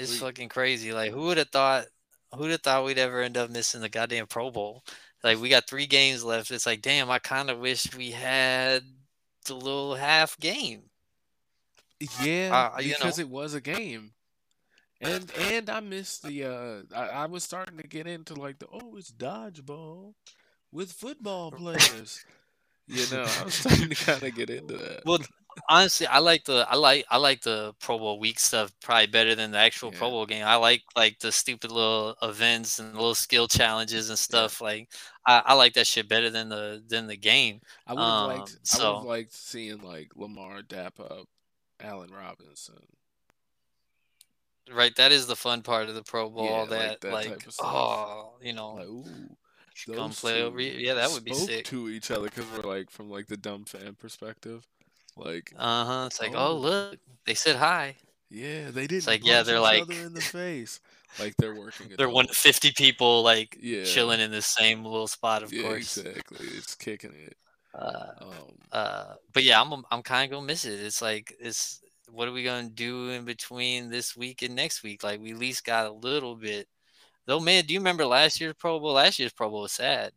It's we, fucking crazy. Like, who would have thought? Who'd have thought we'd ever end up missing the goddamn Pro Bowl? Like, we got three games left. It's like, damn, I kind of wish we had the little half game. Yeah, uh, because know. it was a game. And and I missed the uh I, I was starting to get into like the oh it's dodgeball with football players. you know, I was starting to kind of get into that. Well, honestly, I like the I like I like the Pro Bowl week stuff probably better than the actual yeah. Pro Bowl game. I like like the stupid little events and little skill challenges and stuff. Yeah. Like I, I, like that shit better than the than the game. I would have um, liked so. I would have liked seeing like Lamar dap up Allen Robinson. Right, that is the fun part of the Pro Bowl. Yeah, that, like, that like oh, you know, like, ooh, come play over. Yeah, that would be sick. To each other because we're like from like the dumb fan perspective. Like, uh huh. It's like, oh, oh, look, they said hi. Yeah, they did. It's like, yeah, they're like in the face. Like they're working. they're one fifty people like yeah. chilling in the same little spot. Of yeah, course, exactly. It's kicking it. Uh, um, uh, but yeah, I'm I'm kind of gonna miss it. It's like it's what are we gonna do in between this week and next week? Like we at least got a little bit. Though, man, do you remember last year's Pro Bowl? Last year's Pro Bowl was sad.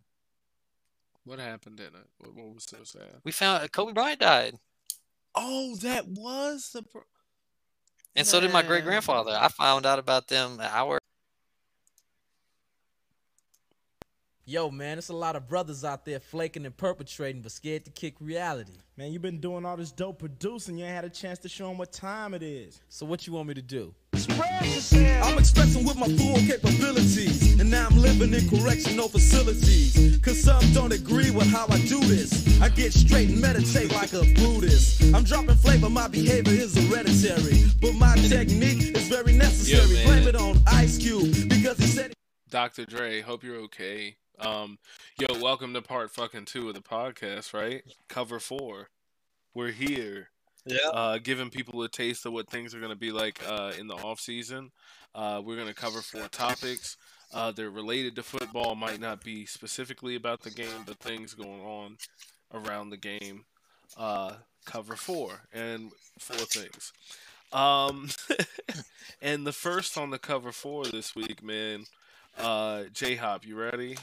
What happened in it? What, what was so sad? We found Kobe Bryant died. Oh, that was the. Pro- and so did my great grandfather. I found out about them an hour. Yo, man, it's a lot of brothers out there flaking and perpetrating, but scared to kick reality. Man, you've been doing all this dope producing. You ain't had a chance to show them what time it is. So what you want me to do? I'm expressing with my full capabilities, and now I'm living in correctional facilities. Cause some don't agree with how I do this. I get straight and meditate like a Buddhist. I'm dropping flavor, my behavior is hereditary. But my technique is very necessary. Yo, Blame it on Ice Cube because he said. Dr. Dre, hope you're okay. Um, yo, welcome to part fucking two of the podcast, right? Cover four. We're here. Yeah. Uh, giving people a taste of what things are going to be like uh, in the off season. Uh, we're going to cover four topics. Uh, they're related to football. Might not be specifically about the game, but things going on around the game. Uh, cover four and four things. Um, and the first on the cover four this week, man. Uh, J Hop, you ready?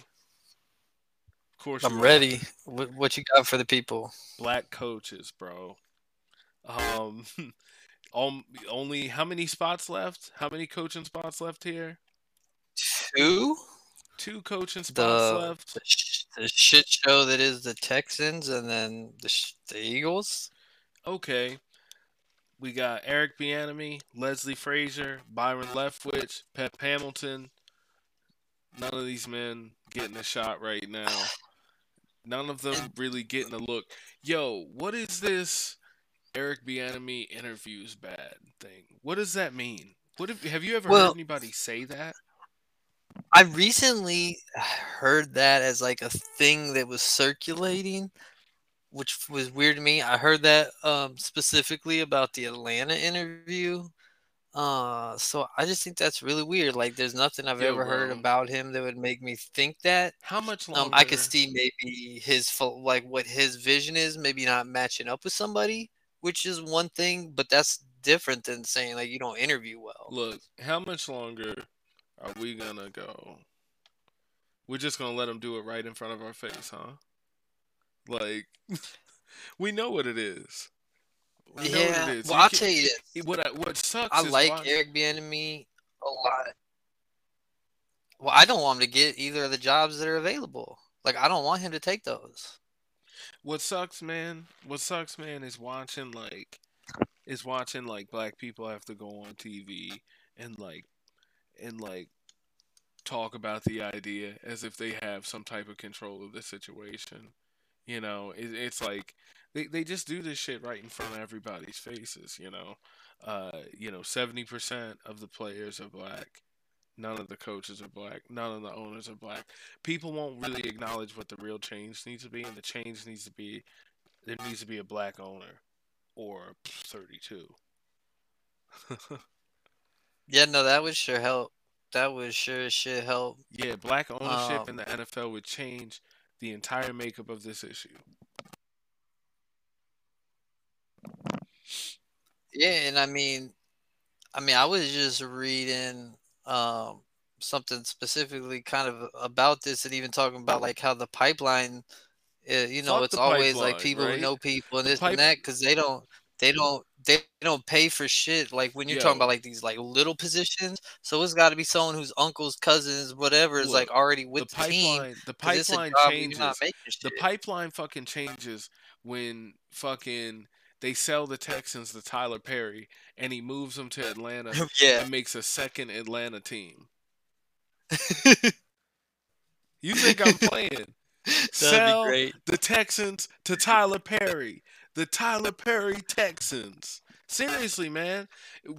Course, I'm ready. What, what you got for the people? Black coaches, bro. Um, only how many spots left? How many coaching spots left here? Two. Two coaching spots the, left. The, sh- the, shit show that is the Texans, and then the, sh- the Eagles. Okay. We got Eric Bieniemy, Leslie Frazier, Byron Leftwich, Pep Hamilton. None of these men getting a shot right now. None of them really getting a look. Yo, what is this Eric Bieniemy interviews bad thing? What does that mean? What have, have you ever well, heard anybody say that? I recently heard that as like a thing that was circulating, which was weird to me. I heard that um, specifically about the Atlanta interview uh, so I just think that's really weird. Like, there's nothing I've ever heard about him that would make me think that. How much longer? Um, I could see maybe his like what his vision is, maybe not matching up with somebody, which is one thing, but that's different than saying like you don't interview well. Look, how much longer are we gonna go? We're just gonna let him do it right in front of our face, huh? Like, we know what it is yeah. Well, I'll tell you this. What uh, what sucks. I like why... Eric Bieniemy a lot. Well, I don't want him to get either of the jobs that are available. Like, I don't want him to take those. What sucks, man? What sucks, man, is watching like is watching like black people have to go on TV and like and like talk about the idea as if they have some type of control of the situation. You know, it, it's like they they just do this shit right in front of everybody's faces. You know, uh, you know, seventy percent of the players are black. None of the coaches are black. None of the owners are black. People won't really acknowledge what the real change needs to be, and the change needs to be there needs to be a black owner or thirty-two. yeah, no, that would sure help. That would sure should help. Yeah, black ownership um, in the NFL would change the entire makeup of this issue. Yeah, and I mean, I mean, I was just reading um, something specifically kind of about this, and even talking about like how the pipeline, uh, you know, Fuck it's the always like people right? who know people and The this pipe- and that because they don't, they don't, they don't pay for shit. Like when you're talking about like these like little positions, so it's got to be someone whose uncles, cousins, whatever is like already with the, team. pipeline, the it's a pipeline job where you're changes. The pipeline fucking changes when fucking they sell the Texans to Tyler Perry and he moves them to Atlanta yeah, and makes a second Atlanta team. You think I'm playing? that'd Sell be great. the Texans to Tyler Perry. The Tyler Perry Texans. Seriously, man.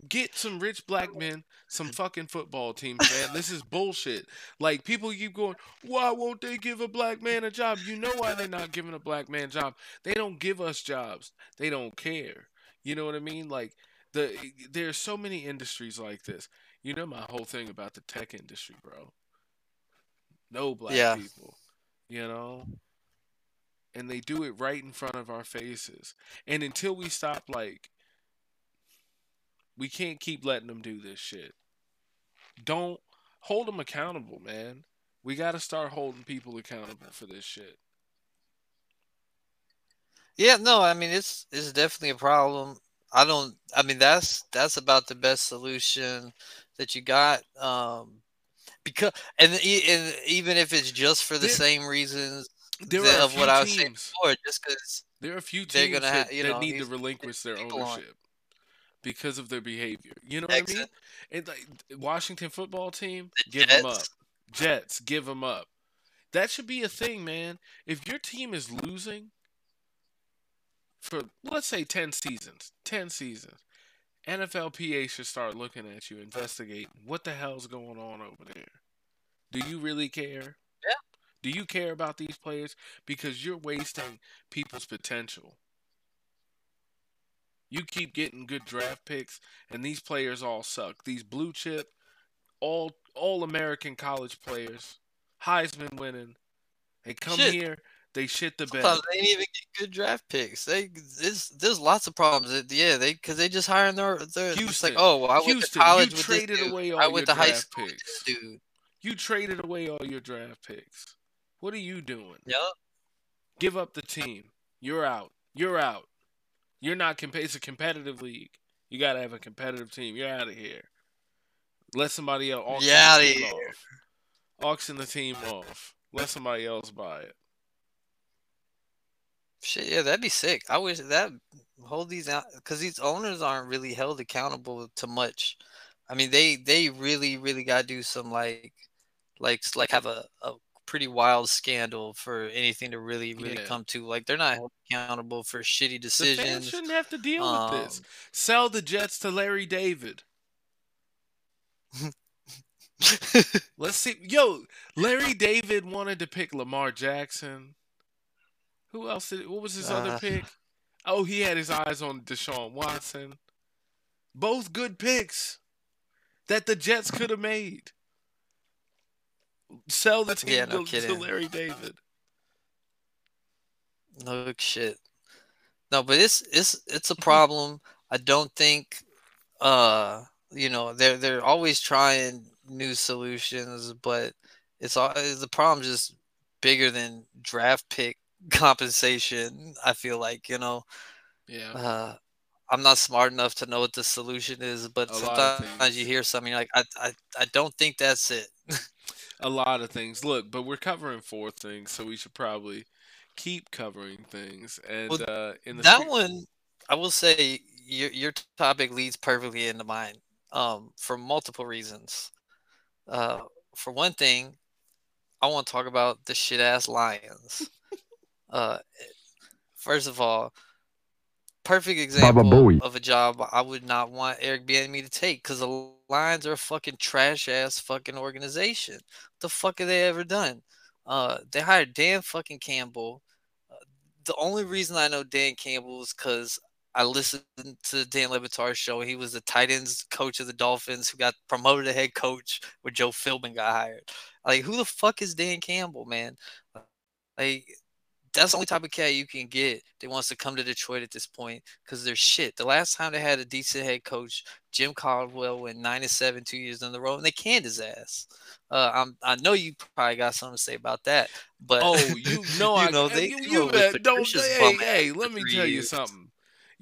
Get some rich black men, some fucking football teams, man. This is bullshit. Like people keep going, why won't they give a black man a job? You know why they're not giving a black man a job. They don't give us jobs. They don't care. You know what I mean? Like the there's so many industries like this. You know my whole thing about the tech industry, bro. No black Yeah. people. You know? And they do it right in front of our faces. And until we stop like we can't keep letting them do this shit. Don't hold them accountable, man. We got to start holding people accountable for this shit. Yeah, no, I mean it's it's definitely a problem. I don't I mean that's that's about the best solution that you got um because and, and even if it's just for the There- same reasons There are of what I was saying before just cuz There are a few teams gonna that, ha- you that know, need to relinquish their ownership because of their behavior. You know what I mean? And like Washington football team, the give them up. Jets, Jets, give them up. That should be a thing, man. If your team is losing for let's say 10 seasons, 10 seasons, NFLPA should start looking at you, investigating what the hell's going on over there. Do you really care? Do you care about these players because you're wasting people's potential? You keep getting good draft picks and these players all suck. These blue chip all all American college players, Heisman winning. They come Shit. here, they shit the bed. sometimes they ain't even get good draft picks. They there's there's lots of problems. Yeah, they because they just hiring their their it's Houston. like oh well, I went to Houston, you with traded this dude. away all I your went to high draft school picks. dude. You traded away all your draft picks. What are you doing? Yep. Give up the team. You're out. You're out. You're not comp- it's a competitive league. You got to have a competitive team. You're out of here. Let somebody else auction Yeah, the team here. off. Auction the team off. Let somebody else buy it. Shit, yeah, that'd be sick. I wish that hold these out because these owners aren't really held accountable to much. I mean, they they really really got to do some like like like have a, a pretty wild scandal for anything to really really Yeah. come to. Like they're not held accountable for shitty The fans decisions. shouldn't have to deal with this. Um, Sell the Jets to Larry David. Let's see. Yo, Larry David wanted to pick Lamar Jackson. Who else did? What was his other Uh. pick? Oh, he had his eyes on Deshaun Watson. Both good picks that the Jets could have made. Sell the team Yeah, no to, to. Larry David. No shit. No, but it's it's it's a problem. I don't think uh you know they're they're always trying new solutions, but it's all the problem just bigger than draft pick compensation. I feel like you know Yeah. uh I'm not smart enough to know what the solution is, but A sometimes you hear something like I I I don't think that's it. A lot of things. Look, but we're covering four things, so we should probably keep covering things. And Well, uh, in the that spe- one i will say your your topic leads perfectly into mine um for multiple reasons uh for one thing i want to talk about the shit ass lions uh first of all perfect example of a job i would not want eric Bieniemy to take because the lions are a fucking trash ass fucking organization what the fuck have they ever done uh they hired dan fucking campbell the only reason I know Dan Campbell is because I listened to Dan Le Batard's show. He was the tight ends coach of the Dolphins who got promoted to head coach when Joe Philbin got hired. Like, who the fuck is Dan Campbell, man? Like, that's the only type of cat you can get that wants to come to Detroit at this point because they're shit. The last time they had a decent head coach, Jim Caldwell went nine and seven two years in the row, and they canned his ass. Uh, I'm, I know you probably got something to say about that, but Oh, you know, you I know they you, you bet, don't. Hey, hey, let me tell you something.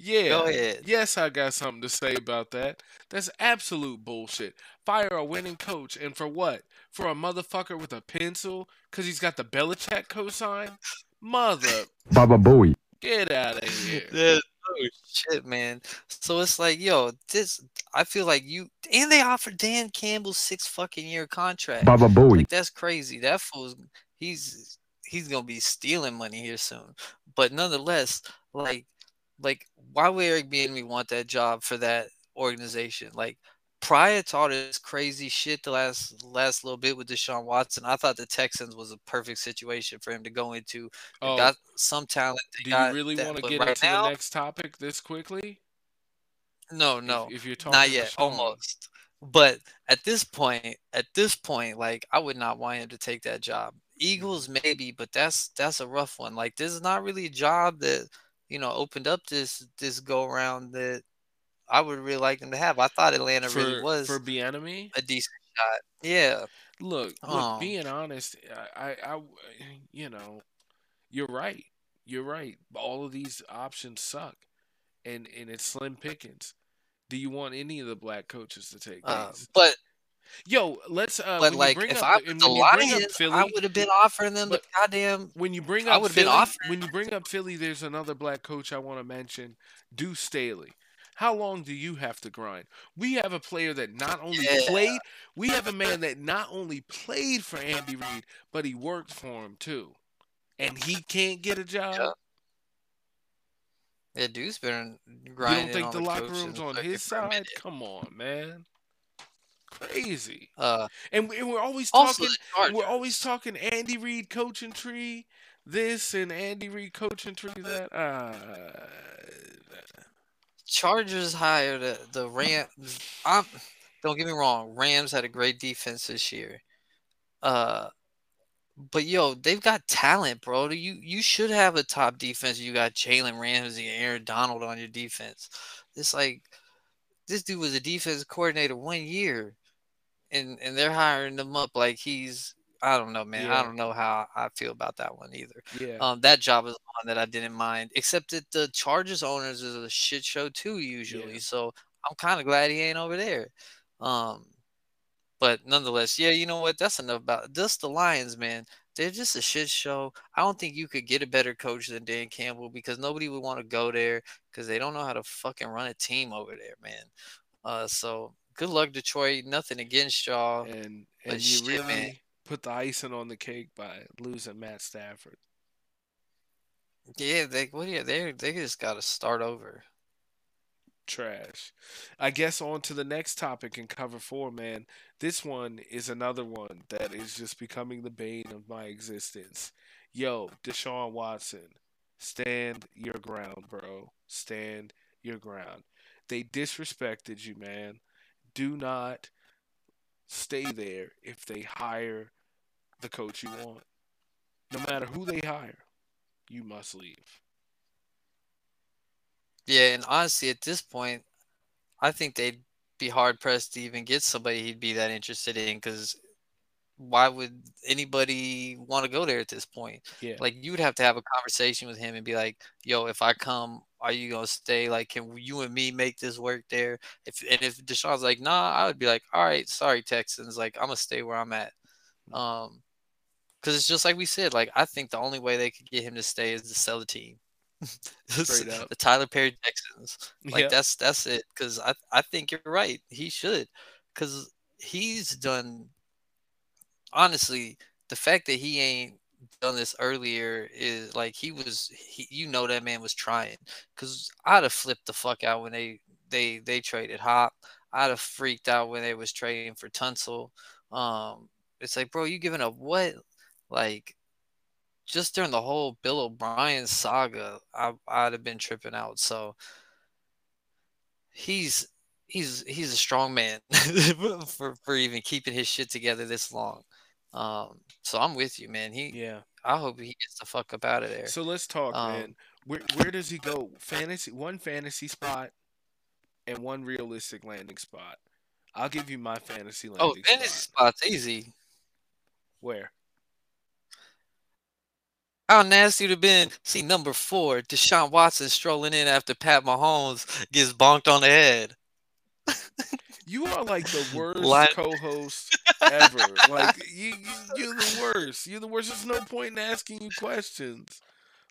Yeah, Go ahead. yes, I got something to say about that. That's absolute bullshit. Fire a winning coach, and for what? For a motherfucker with a pencil because he's got the Belichick cosign? Mother, Baba Booey. get out of here. Yeah, oh, shit, man. So it's like, yo, this. I feel like you and they offered Dan Campbell six fucking year contract. Baba Booey. Like that's crazy. That fool's he's he's gonna be stealing money here soon. But nonetheless, like like why would Eric Bieniemy want that job for that organization? Like prior to all this crazy shit the last last little bit with Deshaun Watson, I thought the Texans was a perfect situation for him to go into. They Oh, got some talent. Do you really want to get right into now, the next topic this quickly? No, If- no. if, you're talking Not yet, Deshaun. almost. But at this point, at this point, like I would not want him to take that job. Mm. Eagles maybe, but that's that's a rough one. Like this is not really a job that you know opened up this this go around that I would really like them to have. I thought Atlanta for really was for Bieniemy. a decent shot. Yeah, Look, look. Um, being honest, I, I, I, you know, you're right. You're right. All of these options suck, and and it's slim pickings. Do you want any of the black coaches to take uh, but Yo, let's. Uh, but like if up I the, was up Lions, Philly, I would have been offering them but- the goddamn. when you bring I up would've been offering when you bring up Philly, there's another black coach I want to mention, Deuce Staley. How long do you have to grind? We have a player that not only Yeah. played, we have a man that not only played for Andy Reid, but he worked for him too, and he can't get a job. Yeah. Yeah, dude's been grinding. You don't think the the locker room's on his side? Come on, man, crazy. Uh, And, we, and we're always talking. We're always talking Andy Reid coaching tree, this and Andy Reid coaching tree that. Uh, Chargers hired the, the Ram. I'm, don't get me wrong. Rams had a great defense this year. Uh, but yo, they've got talent, bro. You you should have a top defense. You got Jalen Ramsey and Aaron Donald on your defense. It's like this dude was a defense coordinator one year, and and they're hiring him up like he's. I don't know, man. I don't know how I feel about that one either. yeah. Um, that job is one that I didn't mind, except that the Chargers owners is a shit show too usually. Yeah. So I'm kind of glad he ain't over there. Um, but nonetheless, yeah, you know what? That's enough about just the Lions, man. They're just a shit show. I don't think you could get a better coach than Dan Campbell because nobody would want to go there because they don't know how to fucking run a team over there, man. Uh, so good luck, Detroit. Nothing against y'all. and and you shit, really man. Put the icing on the cake by losing Matt Stafford. Yeah, they what? Yeah, they they just got to start over. Trash. I guess on to the next topic in cover four, man. This one is another one that is just becoming the bane of my existence. Yo, Deshaun Watson, stand your ground, bro. Stand your ground. They disrespected you, man. Do not stay there if they hire the coach you want. No matter who they hire, you must leave. Yeah, and honestly, at this point, I think they'd be hard pressed to even get somebody he'd be that interested in because why would anybody want to go there at this point? Yeah. Like, you would have to have a conversation with him and be like, yo, if I come, are you going to stay? Like, can you and me make this work there? If And if Deshaun's like, nah, I would be like, all right, sorry, Texans. Like, I'm going to stay where I'm at. Um, because it's just like we said, like, I think the only way they could get him to stay is to sell the team. The Tyler Perry Texans. Like Yeah. that's that's it. Because I I think you're right. He should. Because he's done. Honestly, the fact that he ain't done this earlier is like he was. He, you know that man was trying. Because I'd have flipped the fuck out when they they they traded Hop. I'd have freaked out when they was trading for Tunsil. Um, it's like, bro, you giving up what? Like, just during the whole Bill O'Brien saga, I, I'd have been tripping out. So he's he's he's a strong man for for even keeping his shit together this long. Um, so I'm with you, man. He, Yeah. I hope he gets the fuck up out of there. So let's talk, Um, man. Where where does he go? Fantasy one fantasy spot and one realistic landing spot. I'll give you my fantasy landing spot. oh, fantasy spot. spot's easy. Where? How nasty would have been see number four, Deshaun Watson strolling in after Pat Mahomes gets bonked on the head. You are like the worst Line- co-host ever. like you, you, you're the worst. You're the worst. There's no point in asking you questions.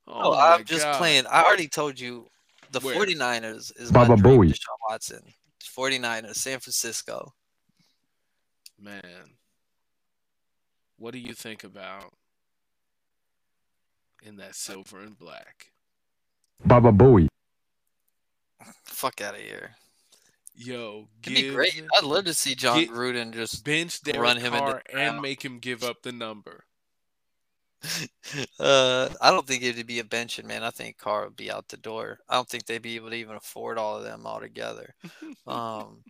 Oh, Oh, I'm just God. playing. I already told you the Where? 49ers is Baba my dream, Booey. Deshaun Watson. 49ers, San Francisco. Man, what do you think about in that silver and black? Baba Booey. Fuck out of here. Yo, It'd give be great. I'd love to see John get- Gruden just bench Derek run him into Carr the and make him give up the number. uh I don't think it'd be a benching, man. I think Carr would be out the door. I don't think they'd be able to even afford all of them all together. Um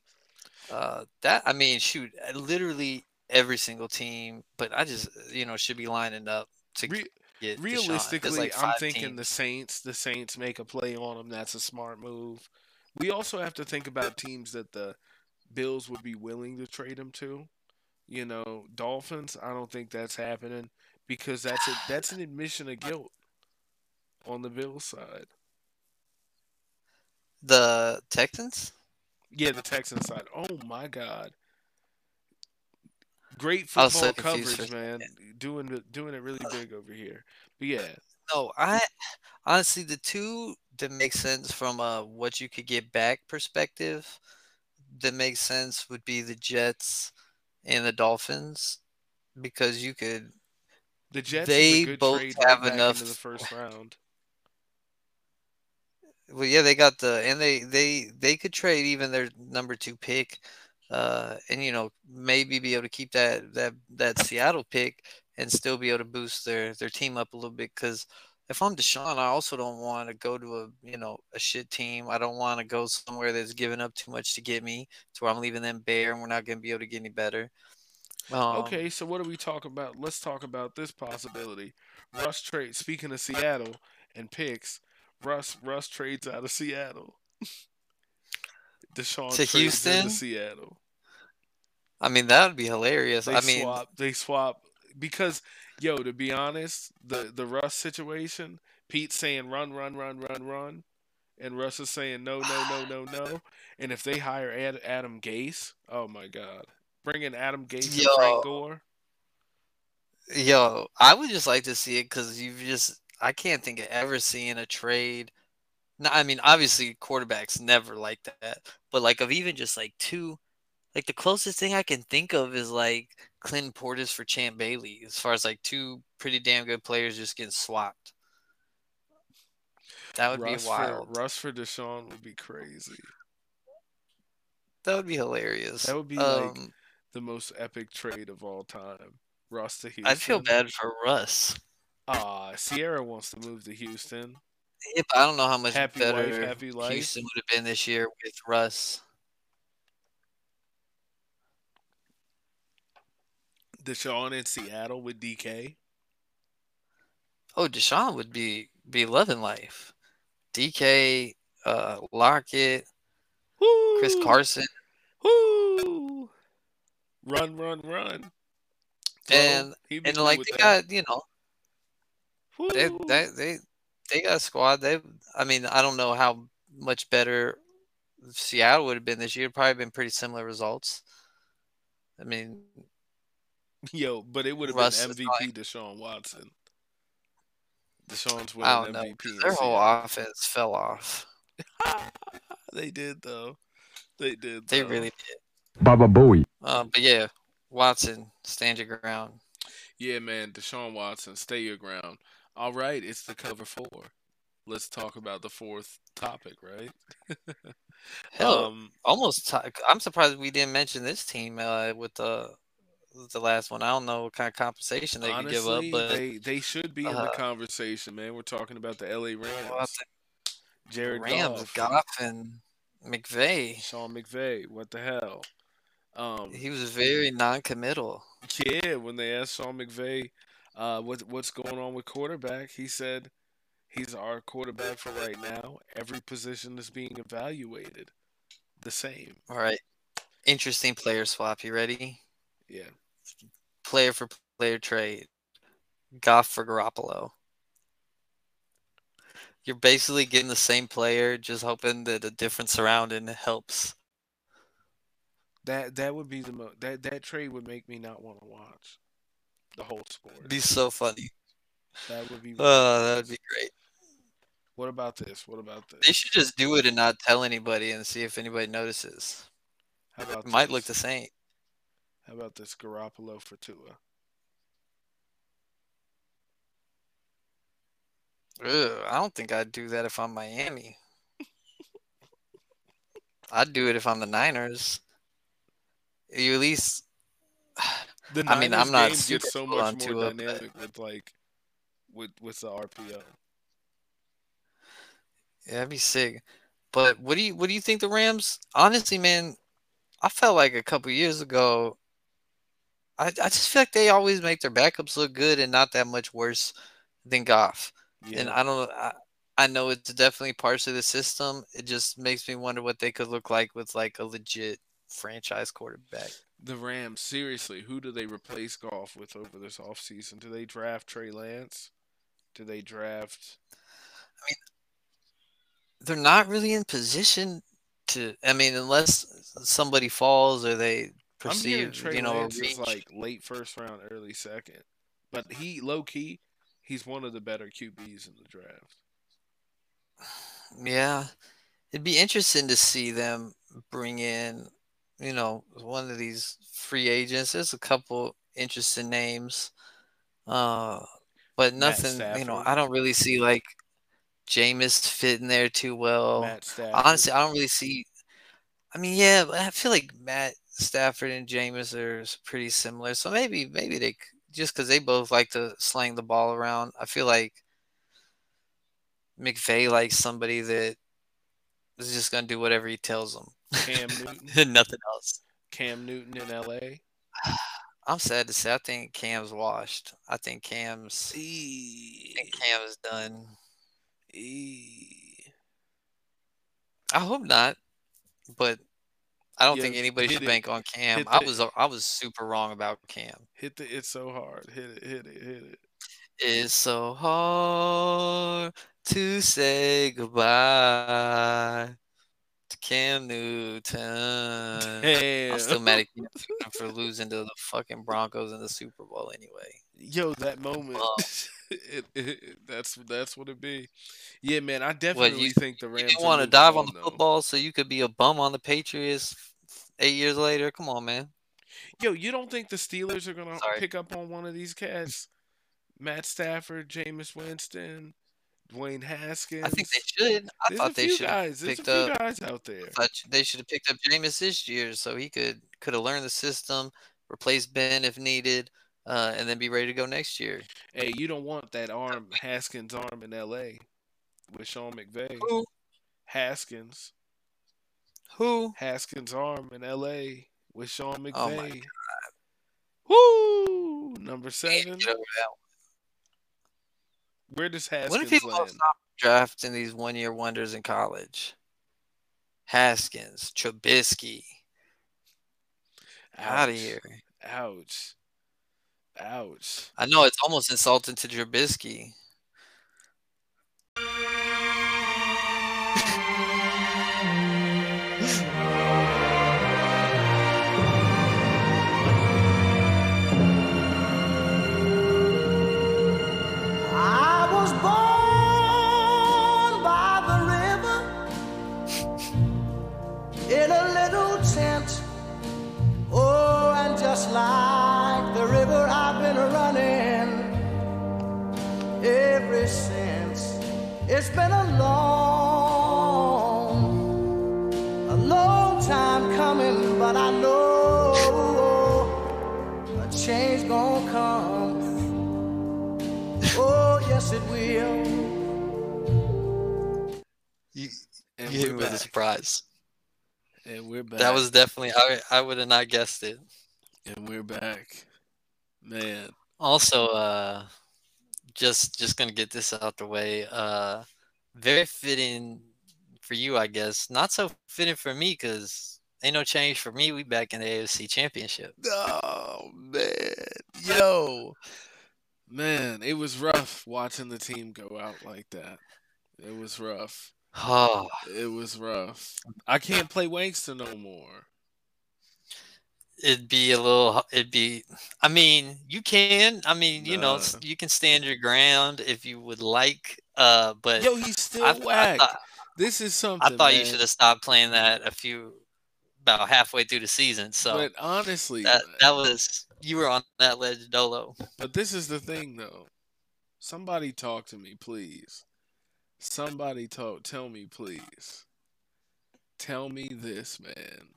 uh that I mean, shoot, uh, literally every single team, but I just you know should be lining up to Re- get Realistically, like I'm thinking teams. the Saints. The Saints make a play on him. That's a smart move. We also have to think about teams that the Bills would be willing to trade him to. You know, Dolphins. I don't think that's happening because that's a that's an admission of guilt on the Bills side. the Texans. Yeah, the Texans side. Oh my God. Great I was so football coverage, man. Doing it, doing it really big over here. But yeah, No, I honestly the two that make sense from a what you could get back perspective that makes sense would be the Jets and the Dolphins because you could the Jets They is a good both trade have right enough- into the first round. well yeah they got the and they they they could trade even their number two pick uh and you know maybe be able to keep that that that Seattle pick and still be able to boost their their team up a little bit because if I'm Deshaun, I also don't want to go to a you know a shit team. I don't want to go somewhere that's giving up too much to get me to where I'm leaving them bare and we're not going to be able to get any better. Um, Okay, so what are we talking about? Let's talk about this possibility. Russ trade. Speaking of Seattle and picks, Russ Russ trades out of Seattle. Deshaun To Houston? to Seattle. I mean that would be hilarious. They I mean, swap. They swap because, yo, to be honest, the the Russ situation. Pete's saying run, run, run, run, run, and Russ is saying no, no, no, no, no. And if they hire Ad, Adam Gase, oh my God, bring in Adam Gase and Yo. Frank Gore. Yo, I would just like to see it because you've just I can't think of ever seeing a trade. No, I mean obviously quarterbacks never like that, but like of even just like two, like the closest thing I can think of is like Clinton Portis for Champ Bailey, as far as like two pretty damn good players just getting swapped. That would Russ be wild. For, Russ for Deshaun would be crazy. That would be hilarious. That would be, like, Um, The most epic trade of all time. Russ to Houston. I'd feel bad for Russ. Ah, Ciara wants to move to Houston. Yeah, but I don't know how much Happy better happy life. Houston would have been this year with Russ. Deshaun in Seattle with DK. Oh, Deshaun would be be loving life. DK, uh, Lockett, Woo! Chris Carson, Woo! Run, run, run. Throw. and and like they got you know Woo! they they they got a squad. They I mean I don't know how much better Seattle would have been this year. Probably been pretty similar results. I mean, Yo, but it would have Russ been MVP MVP Deshaun Watson. Deshaun's I winning don't know. MVP. in Their whole offense fell off. they did though. They did. They though. really did. Baba Booey. Uh, but yeah, Watson, stand your ground. Yeah, man. Deshaun Watson, stay your ground. All right, it's the cover four. Let's talk about the fourth topic, right? Hell, um, almost. T- I'm surprised we didn't mention this team uh, with the the last one. I don't know what kind of compensation they could give up, but they they should be in the uh, conversation, man. We're talking about the LA well, Rams. think Jared Rams, Goff, Goff, and McVay. Sean McVay. What the hell? Um, He was very non-committal. yeah, when they asked Sean McVay, uh, what what's going on with quarterback, he said he's our quarterback for right now. Every position is being evaluated the same. All right. Interesting player swap. You ready? Yeah. Player for player trade. Goff for Garoppolo. You're basically getting the same player, just hoping that a different surrounding helps. That that would be the mo- that that trade would make me not want to watch the whole sport. Be so funny. That would be. Oh, that would be great. What about this? What about this? They should just do it and not tell anybody and see if anybody notices. How about It might look the same. How about this Garoppolo for Tua? Ugh, I don't think I'd do that if I'm Miami. I'd do it if I'm the Niners. You at least The I mean, I'm not game gets so much more dynamic with like with with the RPO. Yeah, that'd be sick. But what do you what do you think the Rams? Honestly, man, I felt like a couple years ago. I I just feel like they always make their backups look good and not that much worse than Goff. Yeah. And I don't. I, I know it's definitely parts of the system. It just makes me wonder what they could look like with like a legit franchise quarterback. The Rams, seriously, who do they replace Goff with over this offseason? Do they draft Trey Lance? Do they draft I mean, They're not really in position to. I mean, unless somebody falls or they perceive, Trey you know, Lance reach. is like late first round, early second. But he low key, he's one of the better QBs in the draft. Yeah, it'd be interesting to see them bring in, you know, one of these free agents. There's a couple interesting names, uh, but nothing. You know, I don't really see like Jameis fitting there too well. Honestly, I don't really see. I mean, yeah, but I feel like Matt Stafford and Jameis are pretty similar. So maybe, maybe they just because they both like to slang the ball around. I feel like McVay likes somebody that is just gonna do whatever he tells them, Cam Newton. nothing else. Cam Newton in LA. I'm sad to say, I think Cam's washed. I think Cam's, I E- think Cam's done. e- I hope not, but I don't Yeah, think anybody should it. bank on Cam. Hit I the- was I was super wrong about Cam. Hit the it so hard. Hit it, hit it, hit it. It's so hard to say goodbye to Cam Newton. I'm still mad at Cam Newton for losing to the fucking Broncos in the Super Bowl anyway. Yo, that moment. Wow. Um, it, it, that's that's what it be. Yeah, man. I definitely you- think the You Rams. didn't want to dive on the though. football so you could be a bum on the Patriots eight years later. Come on, man. Yo, you don't think the Steelers are gonna Sorry. pick up on one of these cats? Matt Stafford, Jameis Winston, Dwayne Haskins. I think they should. I There's thought they should have guys. A picked few up. guys out there. They should have picked up Jameis this year so he could could have learned the system, replace Ben if needed, uh, and then be ready to go next year. Hey, you don't want that arm, Haskins arm in L.A. with Sean McVay. Who? Haskins, Who? Haskins arm in L.A. with Sean McVay. Oh my Woo! Number seven. Can't get over that Where does one. When do Haskins people land? stop drafting these one year wonders in college? Haskins, Trubisky, out of here. Ouch. Ouch. I know it's almost insulting to Trubisky. It's been a long, a long time coming, but I know a change gonna come. Oh, yes, it will. You, And you hit me with a surprise. And we're back. That was definitely I I would have not guessed it. and we're back. Man. Also, uh, just just gonna get this out the way. Uh, very fitting for you, I guess. Not so fitting for me because ain't no change for me. We back in the AFC Championship. Oh man. Yo. Man, it was rough watching the team go out like that. It was rough. Oh, It was rough. I can't play Wanksta no more. It'd be a little. It'd be. I mean, you can. I mean, you know, you can stand your ground if you would like. Uh, but Yo, he's still I, I whack. thought, this is something. I thought you should have stopped playing that a few about halfway through the season. So But honestly, that that was you were on that ledge dolo. But this is the thing, though. Somebody talk to me, please. Somebody talk. Tell me, please. Tell me this, man.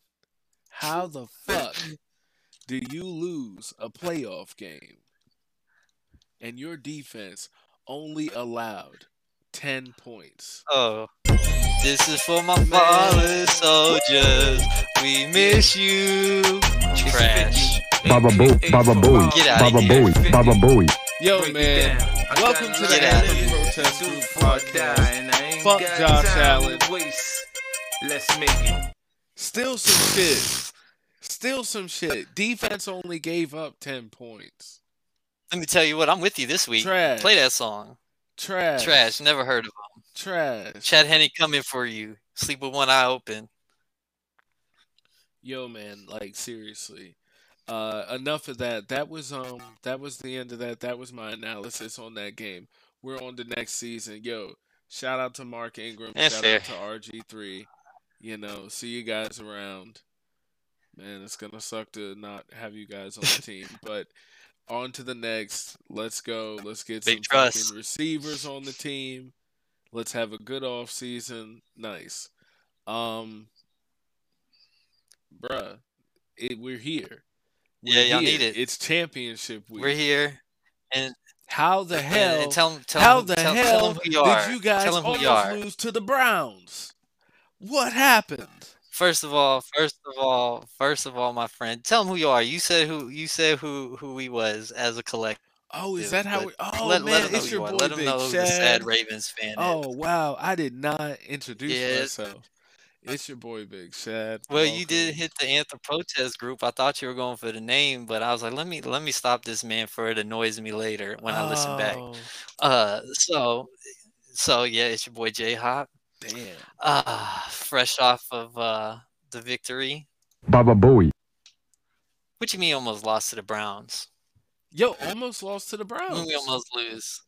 How the fuck do you lose a playoff game and your defense only allowed ten points? Oh, this is for my fallen soldiers. We miss you. Trash. Baba Booey, Baba Booey, Baba here. Booey, Baba Booey. Yo, man. Welcome to the Get outta Anthem. Protest Too Group podcast. down, I ain't Fuck Josh Allen. Let's make it. Still some shit. Still some shit. Defense only gave up 10 points. Let me tell you what, I'm with you this week. Trash. Play that song. Trash. Trash. Never heard of him. Trash. Chad Henne coming for you. Sleep with one eye open. Yo, man, like seriously. Uh, enough of that. That was um, that was the end of that. That was my analysis on that game. We're on the next season. Yo, shout out to Mark Ingram. That's shout fair. out to RG3. You know, see you guys around. Man, it's gonna suck to not have you guys on the team, but on to the next. Let's go. Let's get Big some trust. fucking receivers on the team. Let's have a good off season. Nice. Um, bruh, it, we're here. We're Yeah, y'all here. need it. It's championship week. We're here. And, How the hell? and tell tell how the tell, hell tell 'em who you are. did you guys tell 'em who almost lose to the Browns? What happened? First of all, first of all, first of all, my friend, tell him who you are. You said who you said who who he was as a collective. Oh, is that how? We, oh let, man, let it's your boy Let him Big know who the Shad. sad Ravens fan Oh is. wow, I did not introduce Yeah. myself. It's your boy Big Shad. Well, you did hit the anthem protest group. I thought you were going for the name, but I was like, let me let me stop this man for it annoys me later when I listen back. Oh, Uh, so so yeah, it's your boy J Hop. Damn. Uh, fresh off of uh the victory. Baba Booey. What do you mean almost lost to the Browns? Yo, almost lost to the Browns. When we almost lose.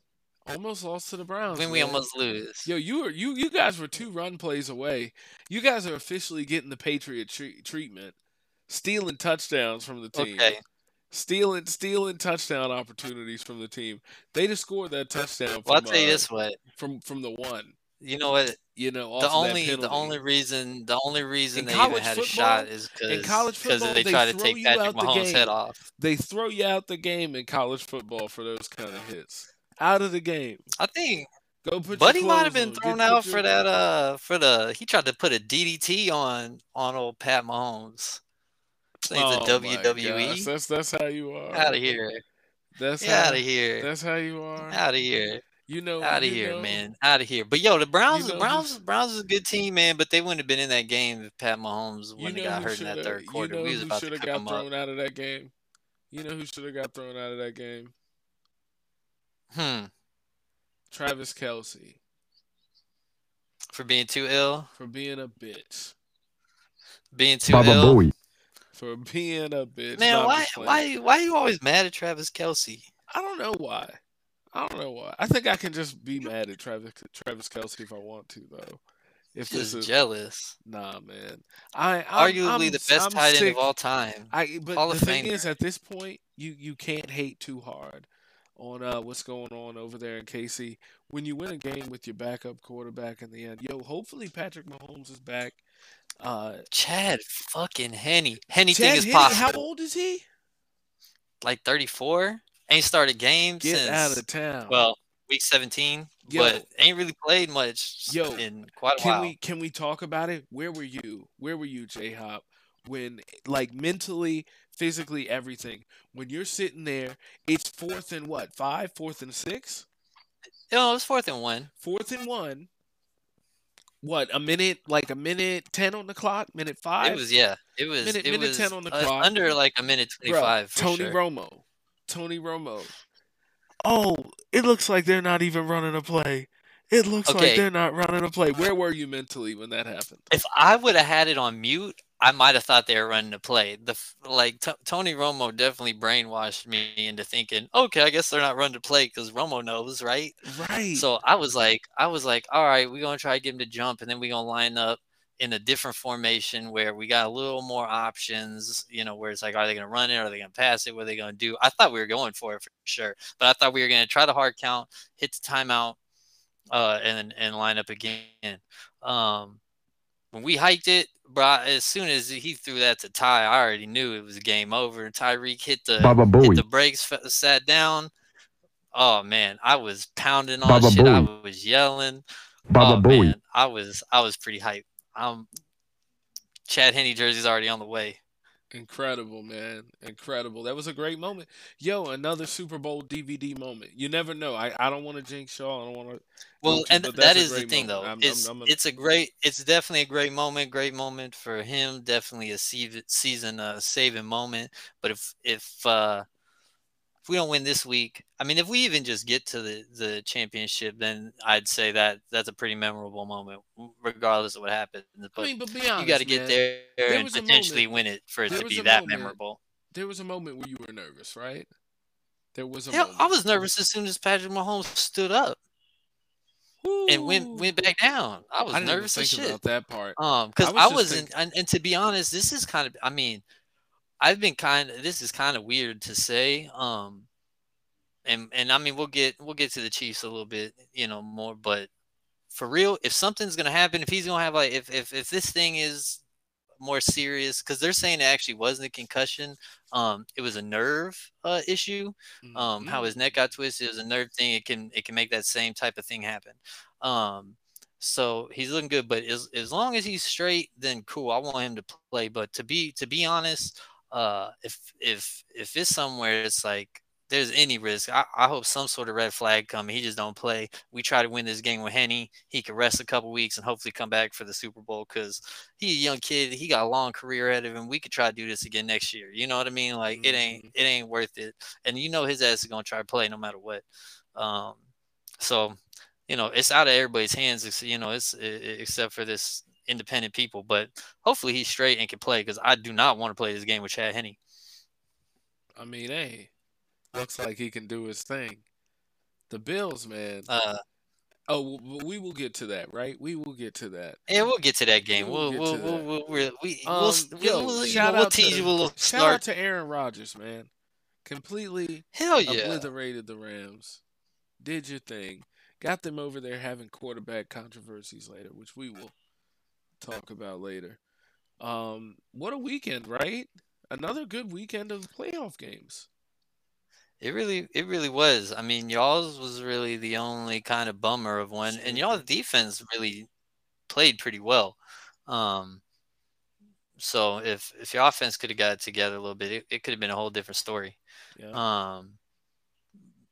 Almost lost to the Browns. When we man. almost lose. Yo, you were you you guys were two run plays away. You guys are officially getting the Patriot tre- treatment, stealing touchdowns from the team, Okay. stealing stealing touchdown opportunities from the team. They just scored that touchdown. From, Well, I'll tell you uh, this way. from from the one. You know what? You know, The only the only reason the only reason In they even had a shot is because football, they they try to take Patrick Mahomes' head off. they throw you out the game in college football for those kind of hits. Out of the game. I think Go put. Buddy might have been on. thrown Get- out for that. Uh, for the he tried to put a DDT on on old Pat Mahomes. Ain't Oh my WWE. gosh, That's that's how you are. Out of here! That's Get how, out of here! That's how you are. Out of here! You know. Out of here, know, man! Out of here! But yo, the Browns, know the Browns, who's- Browns is a good team, man. But they wouldn't have been in that game if Pat Mahomes You wouldn't have got hurt in that third quarter. You know we was who about to should have got him up. thrown out of that game. You know who should have got thrown out of that game? Hmm. Travis Kelce For being too ill, for being a bitch. being too Baba ill. Booey. For being a bitch. Man, why, why, why are you always mad at Travis Kelce? I don't know why. I don't know why. I think I can just be mad at Travis Travis Kelce if I want to, though. If this Just is jealous. nah, man. I I'm, Arguably I'm, the best I'm tight end of all time. I but Hall the thing Famer. is, at this point, you you can't hate too hard on uh what's going on over there in KC. When you win a game with your backup quarterback in the end, yo, hopefully Patrick Mahomes is back. Uh, Chad fucking Henne. Anything Chad is Henne- possible. How old is he? Like 34? Ain't started games Get since out of town. well, week 17. Yo. but ain't really played much Yo, in quite a Can while. we can we talk about it? Where were you? Where were you, J Hop? When like mentally, physically, everything. When you're sitting there, it's fourth and what? Five, fourth and six, No, it was fourth and one. fourth and one. What a minute, like a minute ten on the clock, minute five. It was yeah. It was Minute- it minute was 10 on the uh, clock. under like a minute twenty five. Tony sure. Romo. Tony Romo. Oh, it looks like they're not even running a play. It looks like they're not running a play. Where were you mentally when that happened? If I would have had it on mute, I might have thought they were running a play. The like T- Tony Romo definitely brainwashed me into thinking, okay, I guess they're not running a play because Romo knows, right? Right. So I was like, I was like, all right, we're gonna try to get him to jump, and then we're gonna line up in a different formation where we got a little more options. You know, where it's like, are they gonna run it? Are they gonna pass it? What are they gonna do? I thought we were going for it for sure, but I thought we were gonna try the hard count, hit the timeout, uh, and and line up again. Um, when we hiked it, bro, as soon as he threw that to Ty, I already knew it was game over. Tyreek hit the hit the brakes, f- sat down. Oh man, I was pounding on Baba shit. I was yelling. Baba oh man, I was I was pretty hyped. Um, Chad Henne jersey's already on the way. Incredible, man. Incredible. That was a great moment. Yo, another Super Bowl DVD moment. You never know. I, I don't want to jinx y'all. I don't want to. Well, to, and but that's the thing, moment. though. I'm- it's I'm- I'm a- it's a great, it's definitely a great moment. Great moment for him. Definitely a season season uh, saving moment. But if if uh, if we don't win this week, I mean, if we even just get to the the championship, then I'd say that that's a pretty memorable moment, regardless of what happens. But I mean, but be honest, you got to get man. there There and potentially moment- win it for it to be that moment- memorable. There was a moment where you were nervous, right? There was a Yeah, moment. I was nervous as soon as Patrick Mahomes stood up and went went back down. I was I nervous as shit. about that part. Um, because I was, I wasn't, and, and to be honest, this is kind of, I mean, I've been kind of, this is kind of weird to say. Um, and and I mean, we'll get we'll get to the Chiefs a little bit, you know, more, but for real, if something's gonna happen, if he's gonna have like, if if if this thing is more serious, because they're saying it actually wasn't a concussion, um, it was a nerve uh issue um how Mhm. his neck got twisted is a nerve thing it can it can make that same type of thing happen um so he's looking good but as, as long as he's straight then cool i want him to play but to be to be honest uh if if if it's somewhere it's like there's any risk I, I hope some sort of red flag come he just don't play we try to win this game with Henne he could rest a couple weeks and hopefully come back for the super bowl because he a young kid he got a long career ahead of him we could try to do this again next year you know what i mean like it ain't it ain't worth it and you know his ass is gonna try to play no matter what. Um, so you know it's out of everybody's hands. You know it's e- except for this independent people. But hopefully he's straight and can play because I do not want to play this game with Chad Henne. I mean, hey, looks like he can do his thing. The Bills, man. Uh, Oh, we will get to that, right? We will get to that. yeah, we'll get to that game. We'll We'll we'll we'll, we'll, we'll, we Um, we'll, yo, we'll, shout know, we'll out to tease the- you a little Shout start. out to Aaron Rodgers, man. Completely Hell yeah. obliterated the Rams. Did your thing. Got them over there having quarterback controversies later, which we will talk about later. Um, what a weekend, right? Another good weekend of playoff games. It really, it really was. I mean, y'all's was really the only kind of bummer of one, and y'all's defense really played pretty well. Um, so if if your offense could have got it together a little bit, it, it could have been a whole different story. Yeah.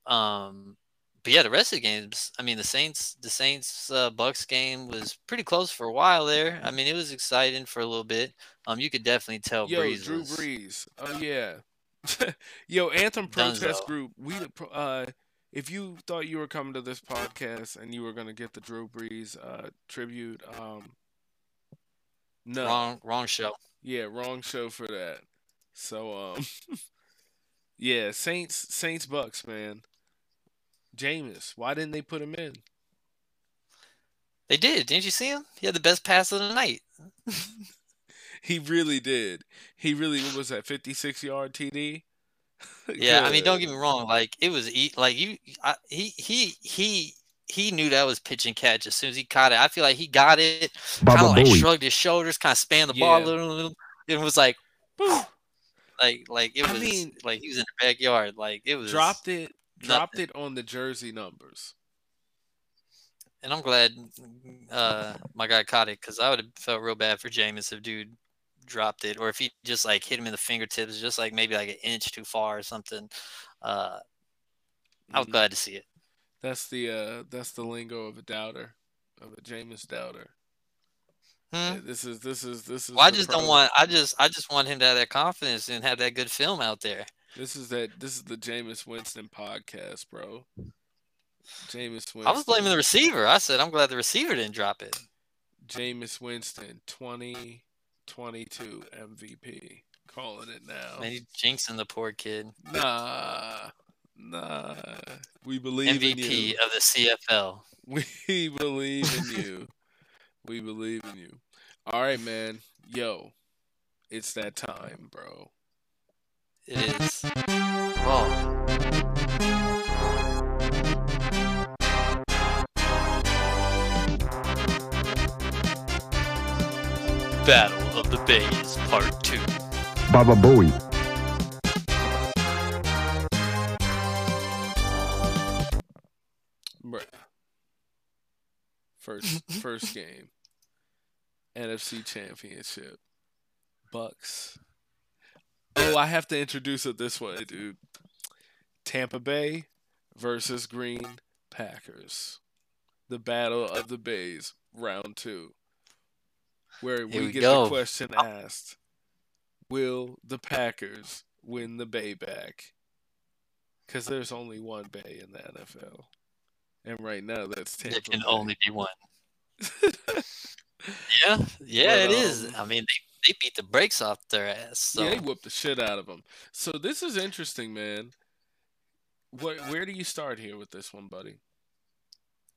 Um, um, but yeah, the rest of the games, I mean, the Saints, the Saints uh, Bucks game was pretty close for a while there. I mean, it was exciting for a little bit. Um, you could definitely tell Yo, Brees Drew was. Brees. Oh yeah. Yo, Anthem Protest Dunzo. Group. We uh if you thought you were coming to this podcast and you were gonna get the Drew Brees uh tribute, um no. Wrong, wrong show. Yeah, wrong show for that. So um Yeah, Saints Saints Bucks, man. Jameis, why didn't they put him in? They did. Didn't you see him? He had the best pass of the night. He really did. He really what was that 56 yard TD? Yeah, I mean, don't get me wrong. Like it was e- like you, I, he, he, he, he knew that was pitch and catch as soon as he caught it. I feel like he got it, kind of like shrugged his shoulders, kind of spanned the ball a little, little, and was like, Whew. like, like it I was mean- like he was in the backyard. Like it was dropped it dropped it on the jersey numbers. and I'm glad uh, my guy caught it because I would have felt real bad for Jameis if dude dropped it or if he just like hit him in the fingertips, just like maybe like an inch too far or something. Uh, I was Mhm. glad to see it. That's the uh that's the lingo of a doubter, of a Jameis doubter. Hmm? This is this is this is Well, I just don't want. I just, I just want him to have that confidence and have that good film out there. This is that this is the Jameis Winston podcast, bro. Jameis Winston. I was blaming the receiver. I said I'm glad the receiver didn't drop it. Jameis Winston, 2022 MVP. Calling it now. Man, he's jinxing the poor kid. Nah, nah. We believe in you. MVP you. of the CFL. We believe in you. We believe in you. All right, man. Yo, it's that time, bro. It is. Oh, Battle of the Bays Part Two. Baba Booey. Bruh. First first game. NFC Championship. Bucks. Oh, I have to introduce it this way, dude. Tampa Bay versus Green Packers. The Battle of the Bays, round two. Where we, we get go. the question asked Will the Packers win the Bay back? Because there's only one Bay in the NFL. And right now, that's Tampa There can Bay. only be one. Yeah, yeah, But, it is. um, I mean, they, they beat the brakes off their ass. So Yeah, they whooped the shit out of them. So this is interesting, man. What? Where do you start here with this one, buddy?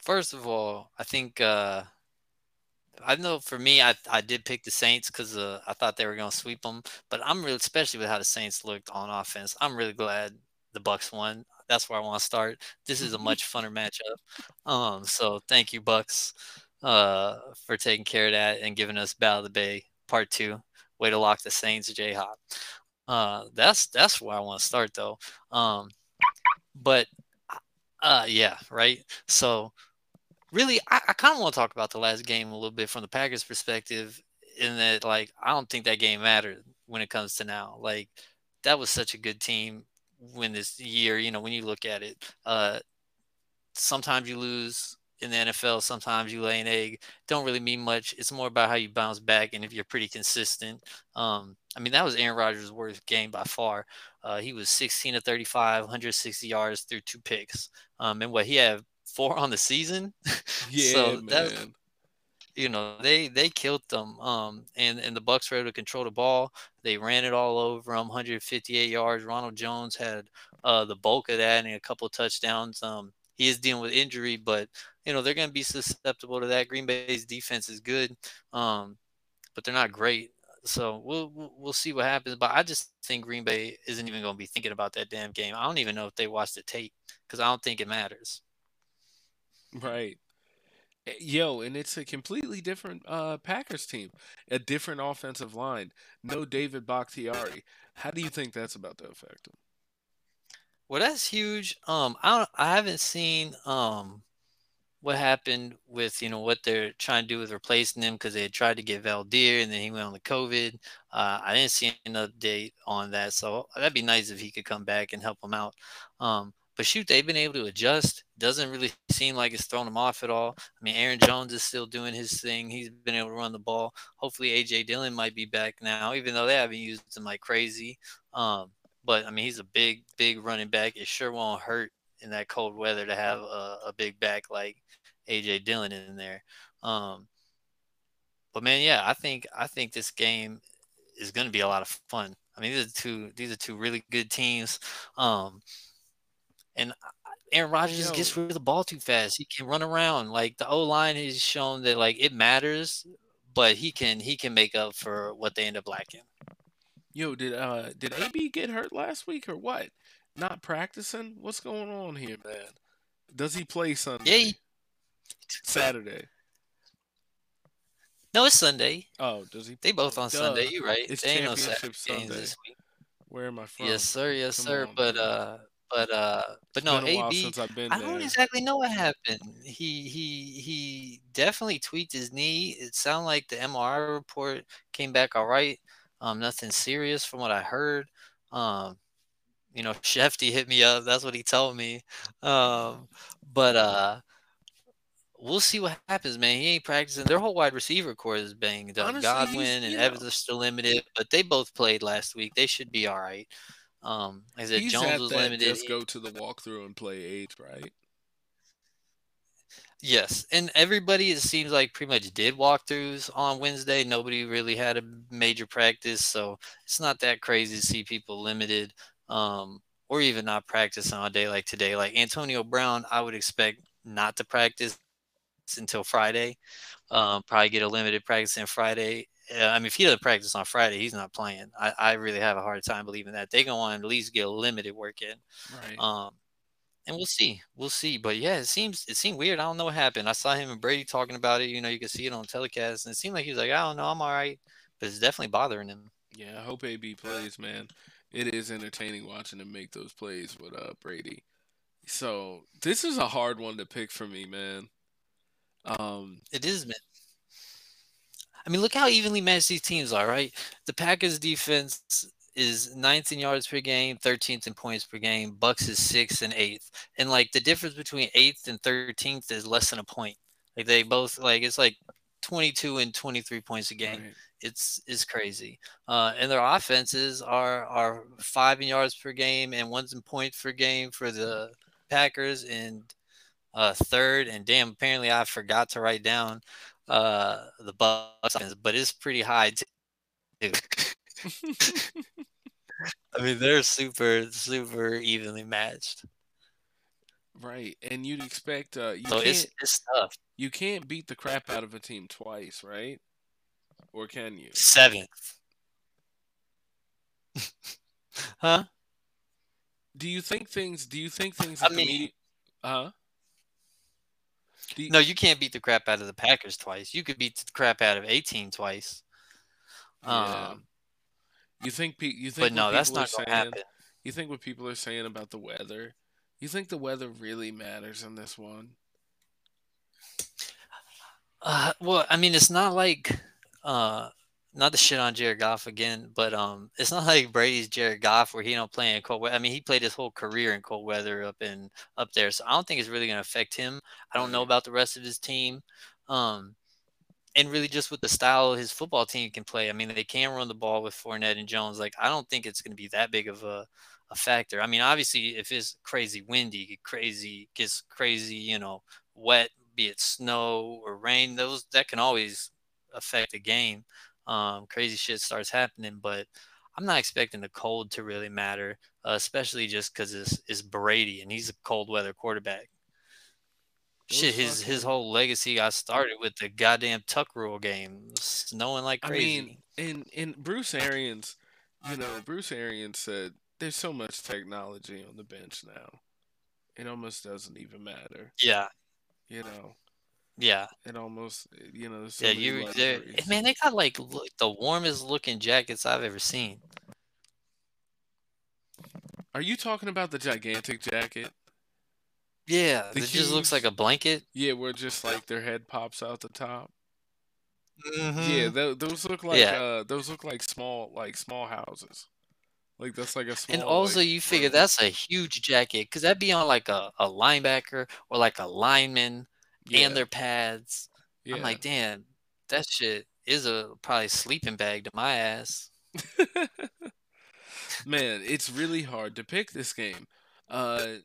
First of all, I think uh, I know for me, I I did pick the Saints because uh, I thought they were going to sweep them. But I'm really, especially with how the Saints looked on offense, I'm really glad the Bucks won. That's where I want to start. This is a much funner matchup. Um, so thank you, Bucks, uh, for taking care of that and giving us Battle of the Bay Part Two. Way to lock the Saints, J Hop. Uh, that's that's where I want to start though. Um, but uh, yeah, right. So really, I, I kind of want to talk about the last game a little bit from the Packers' perspective. In that, like, I don't think that game mattered when it comes to now. Like, that was such a good team when this year. You know, when you look at it, uh, sometimes you lose in the NFL. Sometimes you lay an egg. Don't really mean much. It's more about how you bounce back and if you're pretty consistent. Um, I mean, that was Aaron Rodgers' worst game by far. Uh, he was 16 to 35, 160 yards through two picks. Um, and what he had four on the season. Yeah, So man. you know they they killed them um and and the bucks were able to control the ball they ran it all over them 158 yards ronald jones had uh the bulk of that and a couple of touchdowns um he is dealing with injury but you know they're going to be susceptible to that green bay's defense is good um but they're not great so we'll we'll- see what happens but i just think green bay isn't even going to be thinking about that damn game i don't even know if they watched the tape because i don't think it matters Right. Eh, Yo, and it's a completely different uh, Packers team, a different offensive line. No David Bakhtiari. How do you think that's about to affect them? Well, that's huge. Um, I don't, I haven't seen um what happened with you know what they're trying to do with replacing him because they had tried to get Valdir and then he went on the COVID. Uh, I didn't see an update on that, so that'd be nice if he could come back and help them out. Um, but shoot, they've been able to adjust. Doesn't really seem like it's thrown them off at all. I mean, Aaron Jones is still doing his thing. He's been able to run the ball. Hopefully, AJ Dillon might be back now, even though they haven't used him like crazy. Um, but I mean, he's a big, big running back. It sure won't hurt in that cold weather to have a, a big back like AJ Dillon in there. Um, but man, yeah, I think I think this game is going to be a lot of fun. I mean, these are two these are two really good teams. Um, and Aaron Rodgers just gets rid of the ball too fast. He can run around. Like the O line has shown that like it matters, but he can he can make up for what they end up lacking. Yo, did uh did AB get hurt last week or what? Not practicing? What's going on here, man? Does he play Sunday? Yeah, Saturday. No, it's Sunday. Oh, does he? They both on Duh. Sunday. You right? It's They ain't no championship Sunday. this week. Where am I from? Yes, sir. Yes, Come sir. on, but man. uh, But uh, but It's no, been a while AB. since I've been I don't exactly know what happened. He he he definitely tweaked his knee. It sounded like the MRI report came back all right. Um, nothing serious from what I heard. Um, you know, Shefty hit me up. That's what he told me. Um, but uh, we'll see what happens, man. He ain't practicing. Their whole wide receiver corps is banged up. Honestly, Godwin and Evans are still limited, but they both played last week. They should be all right. Um, like I said He's Jones was limited. just go to the walkthrough and play eight, right? Yes, and everybody it seems like pretty much did walkthroughs on Wednesday. Nobody really had a major practice, so it's not that crazy to see people limited, um, or even not practice on a day like today. Like Antonio Brown, I would expect not to practice until Friday. Um, probably get a limited practice on Friday. Uh, I mean, if he doesn't practice on Friday, he's not playing. I, I really have a hard time believing that. They're gonna want to at least get a limited work in. Right. Um, and we'll see, we'll see. But yeah, it seems it seemed weird. I don't know what happened. I saw him and Brady talking about it. You know, you could see it on telecast, and it seemed like he was like, I don't know, I'm all right, but it's definitely bothering him. Yeah, I hope AB plays, man. It is entertaining watching him make those plays with uh Brady. So this is a hard one to pick for me, man. Um, It is, man. I mean, look how evenly matched these teams are, right? The Packers defense is ninth in yards per game, 13th in points per game. Bucks is sixth and eighth, and like the difference between eighth and 13th is less than a point. Like they both like it's like 22 and 23 points a game. right. It's it's crazy. Uh, and their offenses are are five in yards per game and one's in points per game for the Packers and uh, third. And damn, apparently I forgot to write down uh, the Bucks, offense, but it's pretty high too. I mean, they're super super evenly matched. right, and you'd expect uh, you So can't it's it's tough. you can't beat the crap out of a team twice, right? Or can you? Seventh. huh? Do you think things? Do you think things? I mean- medi- huh? You- No, you can't beat the crap out of the Packers twice. You could beat the crap out of 18 twice. Yeah. Um, You think? pe- You think? but no, that's not going to happen. You think what people are saying about the weather? You think the weather really matters in this one? Uh, well, I mean, it's not like, uh, not to shit on Jared Goff again, but um, it's not like Brady's Jared Goff where he don't play in cold weather. I mean, he played his whole career in cold weather up in up there, so I don't think it's really going to affect him. I don't know about the rest of his team, um, and really just with the style his football team can play. I mean, they can run the ball with Fournette and Jones. Like, I don't think it's going to be that big of a a factor. I mean, obviously, if it's crazy windy, crazy gets crazy, you know, wet, be it snow or rain, those that can always affect the game. Um, crazy shit starts happening, but I'm not expecting the cold to really matter, uh, especially just because it's, it's Brady and he's a cold weather quarterback. Shit, his his whole legacy got started with the goddamn Tuck Rule game, snowing like crazy. I mean, and and Bruce Arians, you know, Bruce Arians said there's so much technology on the bench now, it almost doesn't even matter. yeah, You know, yeah. it almost you know. So Yeah, you. Man, they got like look, the warmest looking jackets I've ever seen. Are you talking about the gigantic jacket? Yeah, The it just looks like a blanket. Yeah, where just like their head pops out the top. Mm-hmm. Yeah, th- those look like Yeah. uh, those look like small like small houses. Like that's like a small. And also, like, you figure that's a huge jacket because that'd be on like a, a linebacker or like a lineman yeah, and their pads. yeah. I'm like, damn, that shit is a probably sleeping bag to my ass. Man, it's really hard to pick this game. Uh,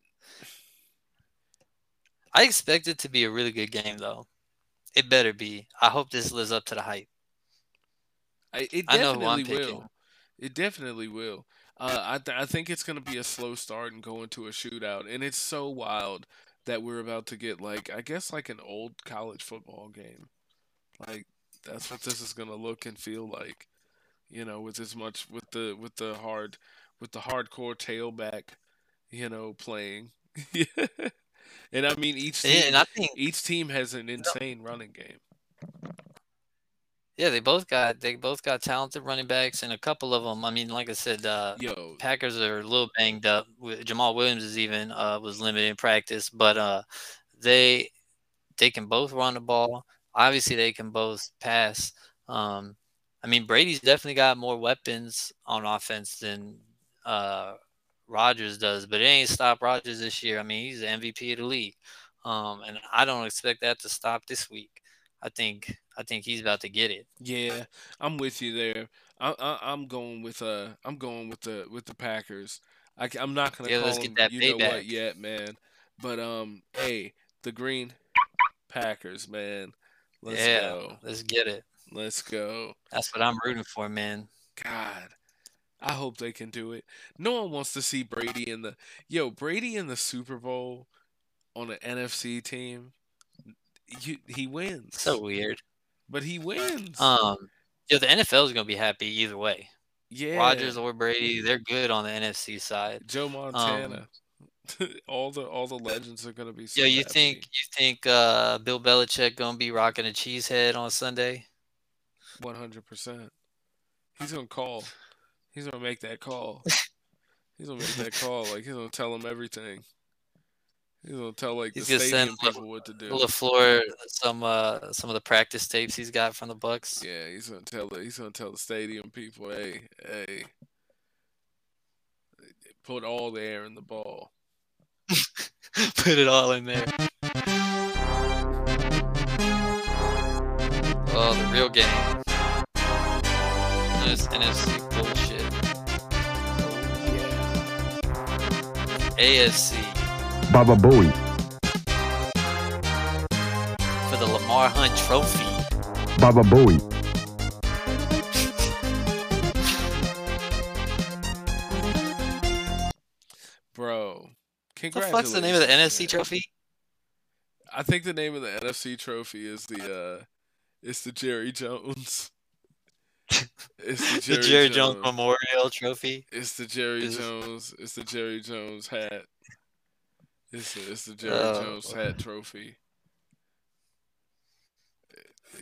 I expect it to be a really good game though. It better be. I hope this lives up to the hype. I, it I know definitely picking. will. It definitely will. Uh, I th- I think it's gonna be a slow start and go into a shootout, and it's so wild that we're about to get like I guess like an old college football game. Like that's what this is gonna look and feel like, you know, with as much with the with the hard with the hardcore tailback, you know, playing. And I mean each team and I think each team has an insane running game. Yeah, they both got they both got talented running backs, and a couple of them. I mean, like I said, uh, Yo, Packers are a little banged up. Jamaal Williams is even uh, was limited in practice, but uh, they they can both run the ball. Obviously, they can both pass. Um, I mean, Brady's definitely got more weapons on offense than uh, Rodgers does, but it ain't stopped Rodgers this year. I mean, he's the MVP of the league, um, and I don't expect that to stop this week. I think I think he's about to get it. yeah, I'm with you there. I, I, I'm going with uh, I'm going with the with the Packers. I, am not gonna Yeah, call let's get them, you know what yet, man. But um, hey, the Green Packers, man. Let's yeah, go. let's get it. Let's go. That's what I'm rooting for, man. God, I hope they can do it. No one wants to see Brady in the yo Brady in the Super Bowl on an NFC team. You, he wins, So weird. but he wins. Um, yeah, the NFL is gonna be happy either way. yeah, Rodgers or Brady, they're good on the NFC side. Joe Montana. all the all the legends are gonna be. So Yo, you happy. think you think uh, Bill Belichick gonna be rocking a cheese head on Sunday? One hundred percent. He's gonna call. He's gonna make that call. He's gonna make that call. Like he's gonna tell him everything. He's gonna tell like He's the gonna stadium send people what to do. Lafleur some uh some of the practice tapes he's got from the Bucks. Yeah, he's gonna tell the he's gonna tell the stadium people, hey, hey, put all the air in the ball. Put it all in there. Oh, the real game. This NFC bullshit. Oh, yeah. AFC Baba Booey. for the Lamar Hunt Trophy. Baba Booey. Bro, What the congratulations. fuck's the name of the. NFC Trophy? I think the name of the NFC trophy is the uh it's the Jerry Jones. It's the Jerry, the Jerry Jones. Jones Memorial Trophy. It's the Jerry is- Jones. It's the Jerry Jones hat. It's the, it's the Jerry Oh. Jones hat trophy.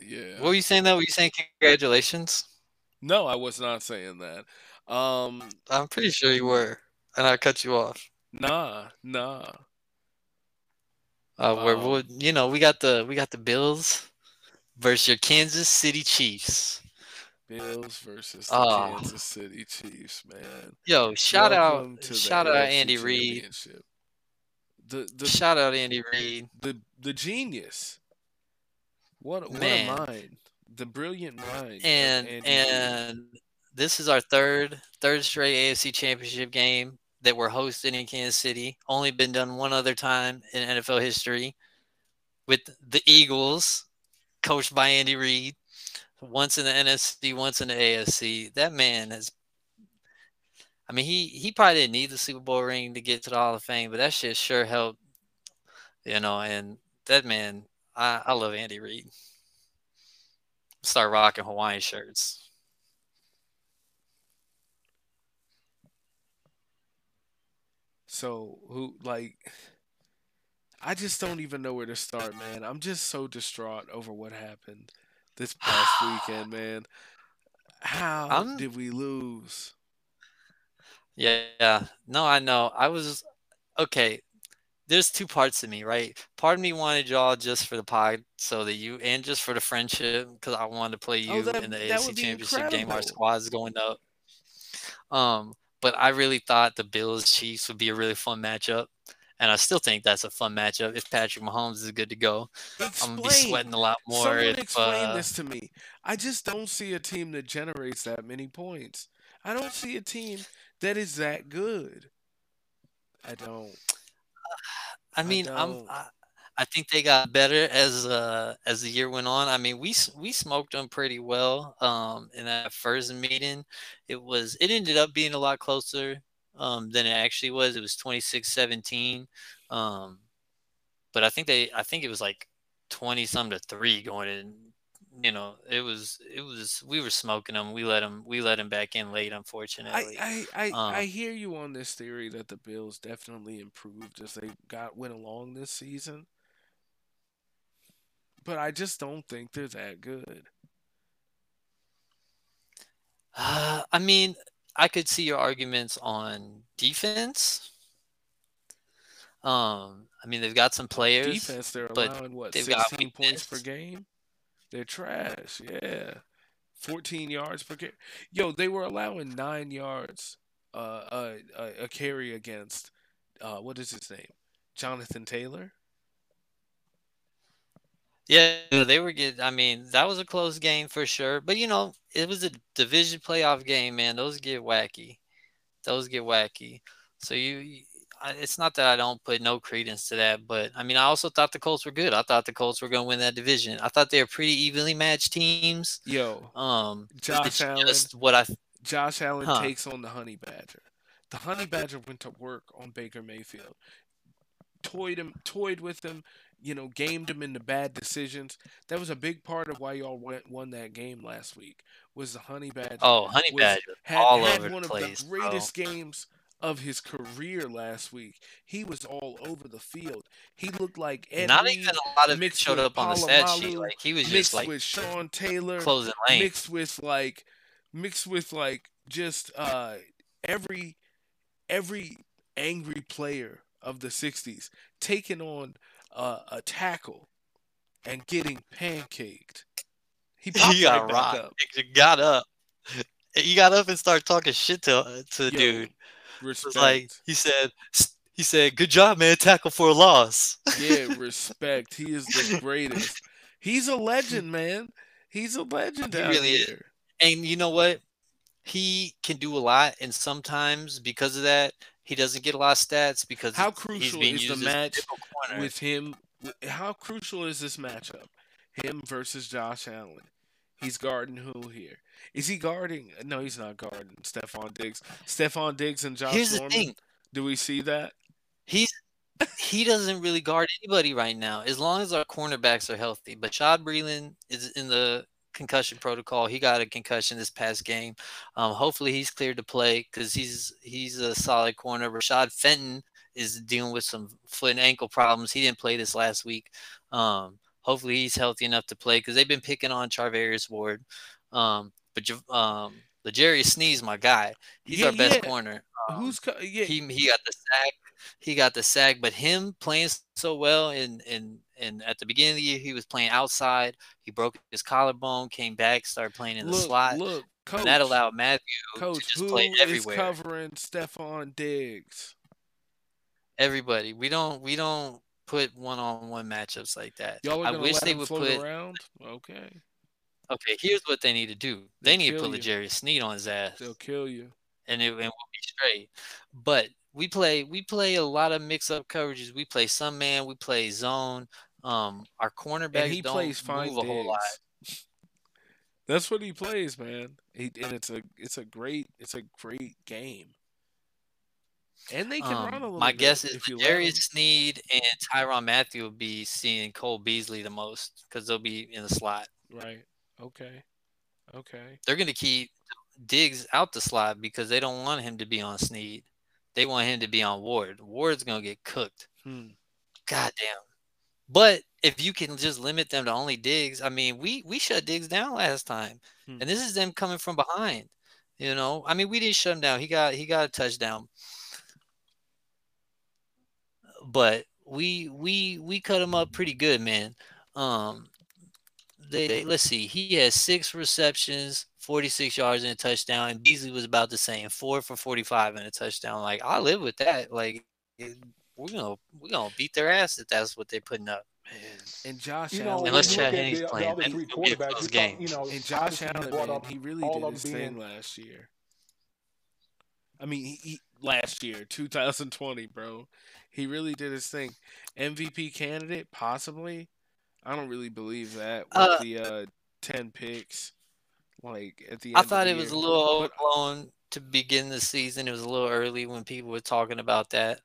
Yeah. What were you saying though? Were you saying congratulations? No, I was not saying that. Um, I'm pretty sure you were, and I cut you off. nah, nah. Uh, where Um, would you know we got the we got the Bills versus your Kansas City Chiefs. Bills versus the Ah. Kansas City Chiefs, man. Yo, shout Welcome out, to shout out Andy Reid. The the Shout out Andy Reid. the the genius. What what Man. a mind. The brilliant mind. And and this is our third third straight AFC Championship game that we're hosting in Kansas City. Only been done one other time in NFL history with the Eagles, coached by Andy Reid. Once in the NFC, once in the AFC. That man has. I mean, he he probably didn't need the Super Bowl ring to get to the Hall of Fame, but that shit sure helped. You know, and that man, I, I love Andy Reid. Start rocking Hawaiian shirts. So who like I just don't even know where to start, man. I'm just so distraught over what happened this past weekend, man. How I'm- did we lose? Yeah. No, I know. I was okay. There's two parts to me, right? Part of me wanted y'all just for the pod, so that you and just for the friendship, because I wanted to play you Oh, that- in the that AFC would be Championship game. Our squad's going up. Um, but I really thought the Bills Chiefs would be a really fun matchup, and I still think that's a fun matchup if Patrick Mahomes is good to go. I'm gonna be sweating a lot more Someone if explain uh, this to me. I just don't see a team that generates that many points. I don't see a team that is that good. I don't. I mean, I'm. I, I think they got better as uh as the year went on. I mean, we we smoked them pretty well. Um, in that first meeting, it was it ended up being a lot closer um than it actually was. It was 26-17. Um, but I think they I think it was like twenty some to three going in. You know, it was it was we were smoking them. We let them we let them back in late, unfortunately. I I I, Um, I hear you on this theory that the Bills definitely improved as they got went along this season. But I just don't think they're that good. Uh, I mean, I could see your arguments on defense. Um, I mean, they've got some players. Defense, they're but allowing what they've got 16 points per game. They're trash. Yeah, 14 yards per carry. Yo, they were allowing nine yards uh, uh, a carry against uh, what is his name? Jonathan Taylor. Yeah, they were getting. I mean, that was a close game for sure. But you know, it was a division playoff game, man. Those get wacky. Those get wacky. So you, it's not that I don't put no credence to that, but I mean, I also thought the Colts were good. I thought the Colts were going to win that division. I thought they were pretty evenly matched teams. Yo, Um, Josh Allen. just what I Josh Allen Huh. takes on the Honey Badger. The Honey Badger went to work on Baker Mayfield, toyed him, toyed with him, you know, gamed him into bad decisions. That was a big part of why y'all went, won that game last week. Was the Honey Badger? oh, Honey was- Badger had, all had over one the of place. the bro. greatest games of his career last week. He was all over the field. He looked like Ed Not Reed even a lot of mixed showed up on the stat sheet. Like he was just mixed like with Sean Taylor, closing lanes. mixed with like mixed with like just uh every every angry player of the 60s taking on uh, a tackle and getting pancaked he he got right rocked. up He got up. He got up and started talking shit to to the Yo, dude. Respect like he said. He said, "Good job, man. Tackle for a loss." yeah respect he is the greatest he's a legend man he's a legend He really is. and you know what? He can do a lot, and sometimes because of that, he doesn't get a lot of stats because how crucial is the match with him how crucial is this matchup him versus Josh Allen he's guarding who here is he guarding no he's not guarding Stefon Diggs Stefon Diggs and Josh Here's the Norman thing: do we see that he's he doesn't really guard anybody right now, as long as our cornerbacks are healthy. But Chad Breeland is in the concussion protocol. He got a concussion this past game. Um, hopefully, he's cleared to play because he's he's a solid corner. Rashad Fenton is dealing with some foot and ankle problems. He didn't play this last week. Um, hopefully, he's healthy enough to play because they've been picking on Charvarius Ward. Um, but um, L'Jarius Sneed, my guy, he's Yeah, our best yeah. corner. Um, who's co- yeah he he got the sack. He got the sack, but him playing so well and and and at the beginning of the year he was playing outside. He broke his collarbone, came back, started playing in the look slot. look coach and that allowed Mathieu coach to just who play is everywhere. covering Stefon Diggs Everybody. We don't we don't put one on one matchups like that. y'all are I wish they would put around okay okay, here's what they need to do. They They'll need to put. L'Jarius Sneed on his ass. they'll kill you and it and we'll be straight. But we play we play a lot of mix up coverages. We play some man, we play zone. Um, our cornerbacks and he don't plays fine move a whole lot. That's what he plays, man. He, and it's a it's a great it's a great game. And they can run a Um, little my bit guess is if you let 'em. Darius Sneed and Tyrann Mathieu will be seeing Cole Beasley the most because they'll be in the slot. Right. Okay. Okay. They're going to keep Diggs out the slot because they don't want him to be on Sneed. They want him to be on Ward. Ward's going to get cooked. Hmm. God damn. But if you can just limit them to only Diggs, I mean, we we shut Diggs down last time, Hmm. and this is them coming from behind. You know, I mean, we didn't shut him down. He got he got a touchdown, but we we we cut him up pretty good, man. Um, they, they- let's see, he has six receptions, forty six yards and a touchdown, and Beasley was about the same, four for forty five and a touchdown. Like I live with that. Like we're gonna we're gonna beat their ass if that's what they're putting up. And Josh You know, Allen. when Unless you look Chad at Henne's the, playing, the three it'll be a quarterbacks, you, game. talk, you know, and Josh obviously Allen, brought man, up he really did his them thing being last year. I mean, he, he last year, 2020, bro. He really did his thing. MVP candidate, possibly. I don't really believe that with Uh, the uh, 10 picks. Like at the end I thought the it was a little overblown to begin the season. It was a little early when people were talking about that.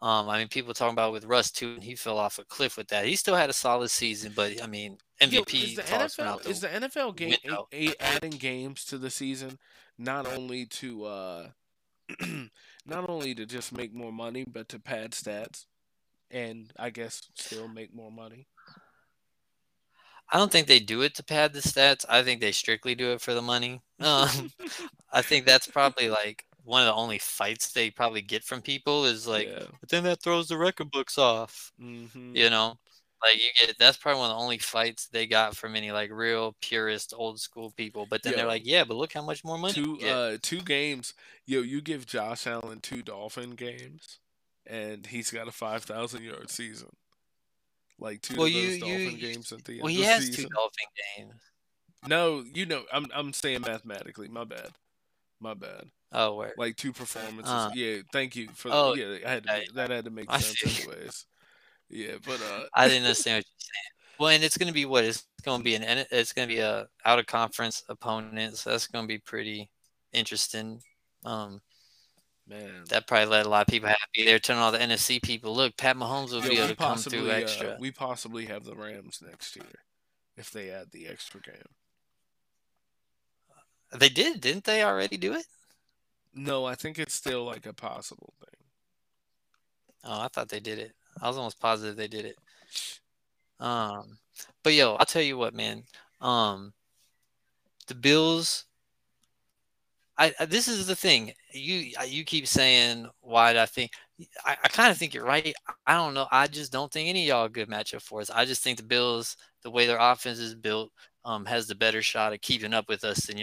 Um, I mean, people were talking about with Russ too, and he fell off a cliff with that. He still had a solid season, but I mean, Yo, MVP is the NFL the is the NFL game a, a- adding games to the season not only to uh not only to just make more money but to pad stats and I guess still make more money. I don't think they do it to pad the stats. I think they strictly do it for the money. Um, I think that's probably like one of the only fights they probably get from people is like, Yeah. but then that throws the record books off. Mhm. You know, like you get that's probably one of the only fights they got from any like real purist old school people. But then they're like, yeah, but look how much more money. two uh two games. Yo, you give Josh Allen two Dolphin games, and he's got a five thousand yard season. Like two Well, of those you- Dolphin you- games at the end well, he has season. two Dolphin games. No, you know, I'm I'm saying mathematically. My bad. My bad. Oh, where? Like two performances. Uh, yeah, thank you for. oh, yeah, I had to I- that had to make sense anyways. Yeah, but uh, I didn't understand what you're saying. Well, and it's going to be what? It's going to be an it's going to be a out of conference opponent, so that's going to be pretty interesting. Um, man, that probably let a lot of people happy. They're telling all the NFC people, look, Pat Mahomes will Yo, be able to come possibly through uh, extra. we possibly have the Rams next year if they add the extra game. They did, didn't they already do it? No, I think it's still like a possible thing. Oh, I thought they did it. I was almost positive they did it. Um, but yo, I'll tell you what, man. Um, the Bills. I, I this is the thing. You you keep saying why do I think I, I kind of think you're right. I don't know. I just don't think any y'all good matchup for us. I just think the Bills, the way their offense is built, um, has the better shot at keeping up with us than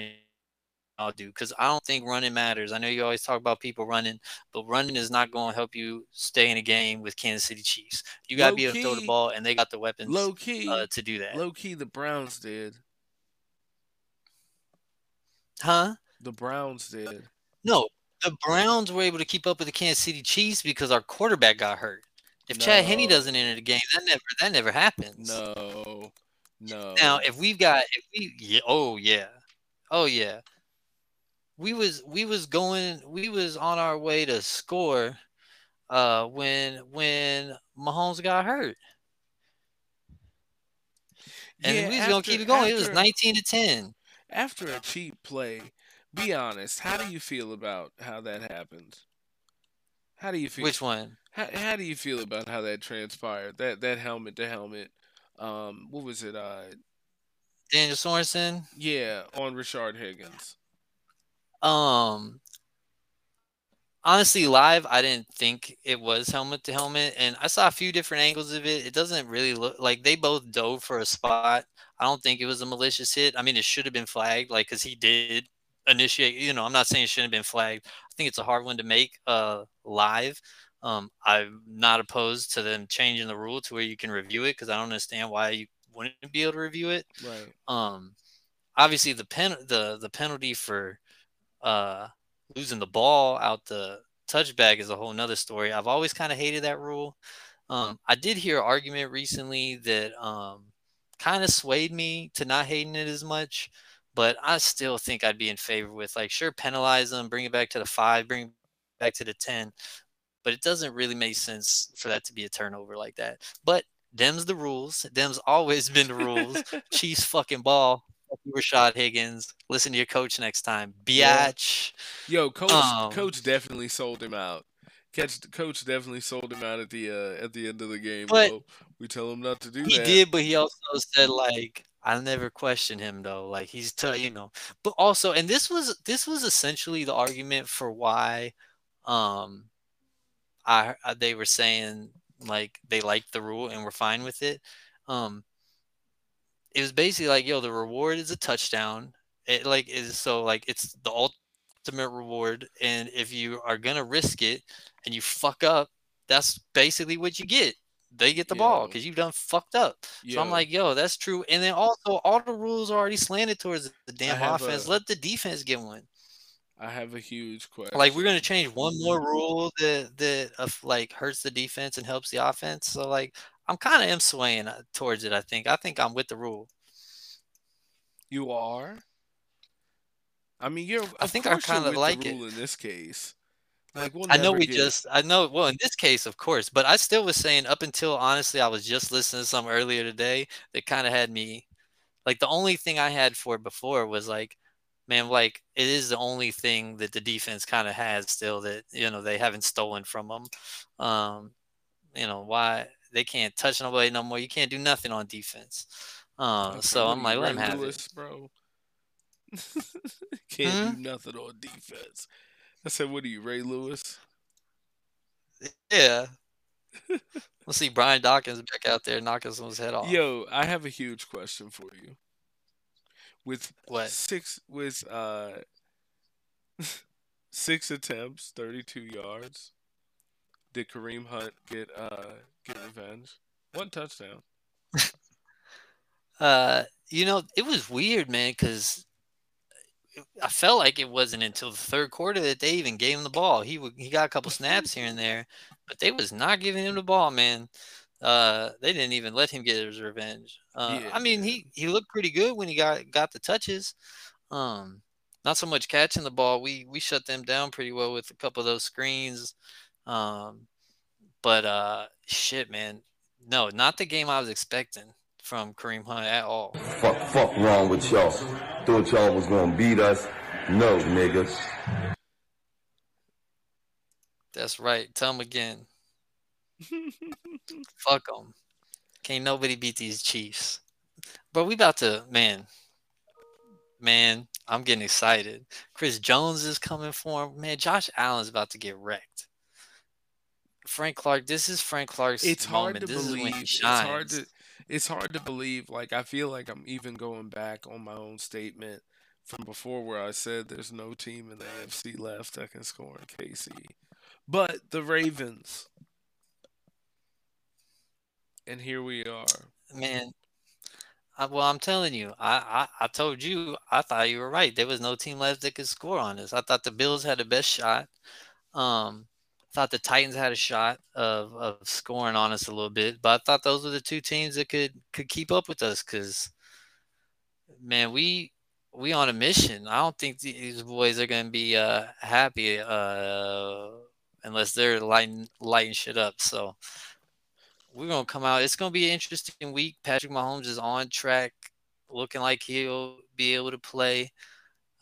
all do. Because I don't think running matters. I know you always talk about people running, but running is not going to help you stay in a game with Kansas City Chiefs. You got to be able to throw the ball, and they got the weapons Low key, uh, to do that. low key, the Browns did. Huh? The Browns did. No, the Browns were able to keep up with the Kansas City Chiefs because our quarterback got hurt. If Chad Henne doesn't enter the game, that never that never happens. No, no. Now, if we've got if we yeah, oh yeah. Oh yeah. We was we was going we was on our way to score uh when when Mahomes got hurt. And Yeah, we was gonna keep it going. It was 19 to 10. after a cheap play, be honest. How do you feel about how that happened? How do you feel? Which one? How, how do you feel about how that transpired? That that helmet to helmet. Um, what was it? Uh, Daniel Sorensen? yeah, on Rashard Higgins. Um honestly live I didn't think it was helmet to helmet and I saw a few different angles of it. It doesn't really look like they both dove for a spot. I don't think it was a malicious hit. I mean it should have been flagged like cuz he did initiate, you know, I'm not saying it shouldn't have been flagged. I think it's a hard one to make uh live. Um I'm not opposed to them changing the rule to where you can review it cuz I don't understand why you wouldn't be able to review it Right. um obviously the pen the the penalty for uh losing the ball out the touchback is a whole nother story. I've always kind of hated that rule. Um i did hear an argument recently that um kind of swayed me to not hating it as much but i still think i'd be in favor with like sure penalize them bring it back to the five bring it back to the 10 but it doesn't really make sense for that to be a turnover like that. But them's the rules. Them's always been the rules. Chiefs fucking ball. You, Rashard Higgins. Listen to your coach next time. Biatch. Yo, coach, Um, coach definitely sold him out. Catch, coach definitely sold him out at the uh, at the end of the game. But- we tell him not to do He that. He did, but he also said like I never question him though. Like he's t- you know. But also, and this was this was essentially the argument for why um I I- they were saying like they liked the rule and were fine with it. Um it was basically like, yo, the reward is a touchdown. It like is so like it's the ultimate reward, and if you are gonna risk it and you fuck up, that's basically what you get. They get the ball because you've done fucked up. So I'm like, yo, that's true. And then also, all the rules are already slanted towards the damn offense. a- Let the defense get one. I have a huge question. Like we're gonna change one more rule that that of like hurts the defense and helps the offense. So like I'm kind of am swaying uh, towards it. I think. I think I'm with the rule. You are. I mean, you're. I think I with the like it. in this case. Like we'll I know we get- just, I know, well, in this case, of course, but I still was saying up until honestly, I was just listening to some earlier today that kind of had me like the only thing I had for it before was like, man, like it is the only thing that the defense kind of has still that, you know, they haven't stolen from them. Um, you know, why they can't touch nobody no more. You can't do nothing on defense. Uh, so I'm like, let him have Lewis, it. bro. Can't Hmm? do nothing on defense. I said, what are you, Ray Lewis? Yeah. we'll see Brian Dawkins back out there knocking someone's head off. Yo, I have a huge question for you. With What? six with uh six attempts, thirty two yards, did Kareem Hunt get uh get revenge? One touchdown. Uh, you know, it was weird, man, because I felt like it wasn't until the third quarter that they even gave him the ball. He would, he got a couple snaps here and there, but they was not giving him the ball, man. Uh, they didn't even let him get his revenge. Uh, Yeah, I mean, he he looked pretty good when he got got the touches. Um, not so much catching the ball. We we shut them down pretty well with a couple of those screens. Um, but uh, shit, man, no, not the game I was expecting from Kareem Hunt at all. Fuck, fuck wrong with y'all. Thought y'all was gonna beat us? No, niggas. That's right. Tell them again. Fuck them. Can't nobody beat these Chiefs. But we about to, man. Man, I'm getting excited. Chris Jones is coming for him. Man, Josh Allen's about to get wrecked. Frank Clark, this is Frank Clark's It's hard to this is believe. It's hard to it's hard to believe. Like I feel like I'm even going back on my own statement from before where I said there's no team in the AFC left that can score in KC. But the Ravens. And here we are. Man, I, well, I'm telling you, I, I I told you, I thought you were right. There was no team left that could score on us. I thought the Bills had the best shot. Um, thought the Titans had a shot of of scoring on us a little bit, but I thought those were the two teams that could could keep up with us. Cause man, we we on a mission. I don't think these boys are gonna be uh happy uh unless they're lighting lighting shit up. So we're gonna come out. It's gonna be an interesting week. Patrick Mahomes is on track, looking like he'll be able to play.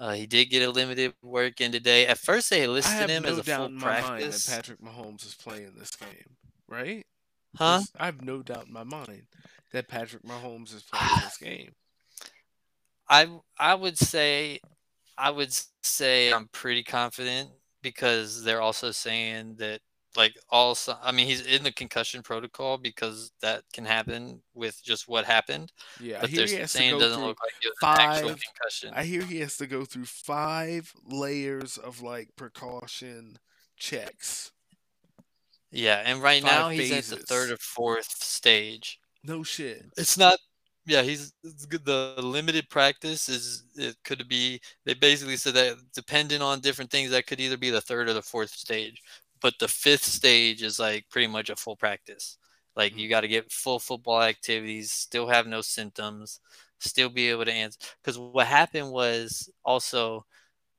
Uh, he did get a limited work in today. At first, they listed him no as a doubt full in my mind that. Patrick Mahomes is playing this game, right? Huh? I have no doubt in my mind that Patrick Mahomes is playing this game. I I would say I would say I'm pretty confident because they're also saying that like also I mean he's in the concussion protocol because that can happen with just what happened. Yeah, I but hear they're he has to saying go doesn't through look like it an actual five- concussion. I hear he has to go through five layers of like precaution checks. Yeah, and right Five now he's at the third or fourth stage. No shit. It's not. Yeah, he's it's good. The limited practice is it could be. They basically said that depending on different things, that could either be the third or the fourth stage. But the fifth stage is like pretty much a full practice. Like mm-hmm. you got to get full football activities, still have no symptoms, still be able to answer. Because what happened was also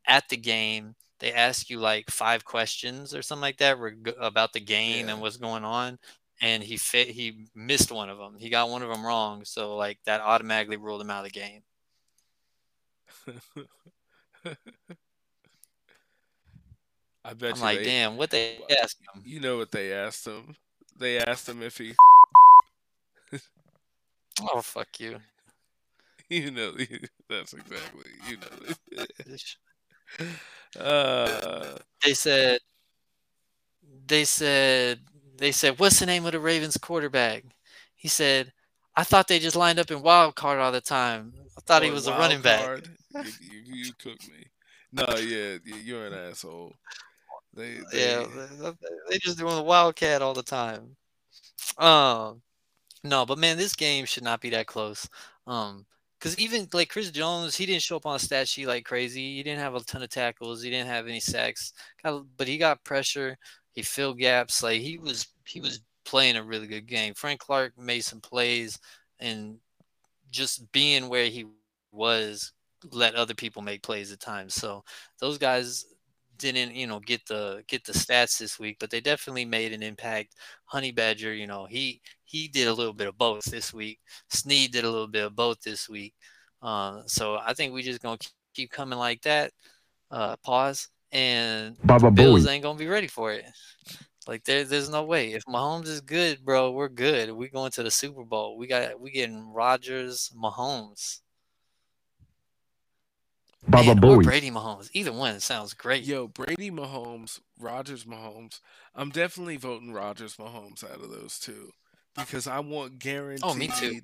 at the game they ask you like five questions or something like that reg- about the game Yeah. and what's going on and he fit he missed one of them he got one of them wrong so like that automatically ruled him out of the game I bet i'm you like they, damn what they asked him You know what they asked him? They asked him if he, oh fuck you you know, that's exactly, you know. Uh, they said they said they said what's the name of the ravens quarterback he said i thought they just lined up in wild card all the time i thought he was a running back? You, you, you cooked me. No, yeah, you're an asshole. They, they Yeah, they, they just doing the wildcat all the time. Um, no, but man, this game should not be that close. Um, because even like Chris Jones, he didn't show up on a stat sheet like crazy. He didn't have a ton of tackles. He didn't have any sacks. Got, but he got pressure. He filled gaps. Like he was, he was playing a really good game. Frank Clark made some plays, and just being where he was let other people make plays at times. So those guys didn't you know get the get the stats this week, but they definitely made an impact. Honey Badger, you know, he he did a little bit of both this week. Sneed did a little bit of both this week. Uh, so I think we just gonna keep, keep coming like that. Uh, pause and Baba Bills Booey. ain't gonna be ready for it. Like there, there's no way. If Mahomes is good, bro, we're good. We going to the Super Bowl. We got we getting Rodgers, Mahomes, Baba and. Brady Mahomes. Either one sounds great. Yo, Brady Mahomes, Rodgers Mahomes. I'm definitely voting Rodgers Mahomes out of those two because I want guaranteed Oh, me too.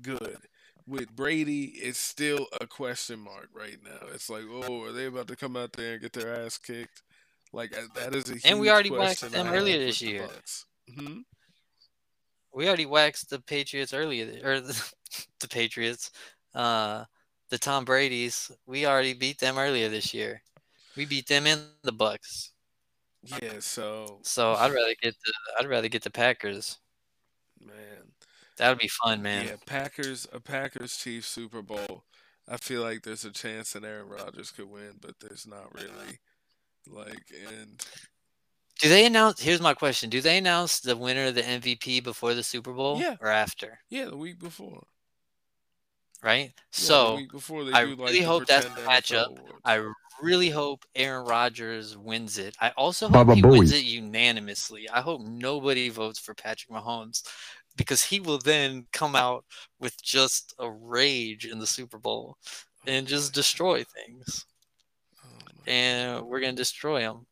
good. With Brady, it's still a question mark right now. It's like, oh, are they about to come out there and get their ass kicked? Like uh, that is a huge And we already waxed them I earlier this the year. Bucks. Mhm. We already waxed the Patriots earlier, or the, the Patriots, uh, the Tom Brady's. We already beat them earlier this year. We beat them in the Bucks. Yeah, so So I'd rather get the I'd rather get the Packers. man, That would be fun, man. yeah, Packers, a Packers Chiefs Super Bowl. I feel like there's a chance that Aaron Rodgers could win, but there's not really. Like, and Do they announce? Here's my question: Do they announce the winner of the MVP before the Super Bowl Yeah. or after? yeah, the week before. Right. Yeah, so week before they I do, like, really hope that's the matchup. NFL. I really hope Aaron Rodgers wins it. I also hope Baba he wins it unanimously. I hope nobody votes for Patrick Mahomes because he will then come out with just a rage in the Super Bowl and just destroy things. Oh And we're gonna destroy him.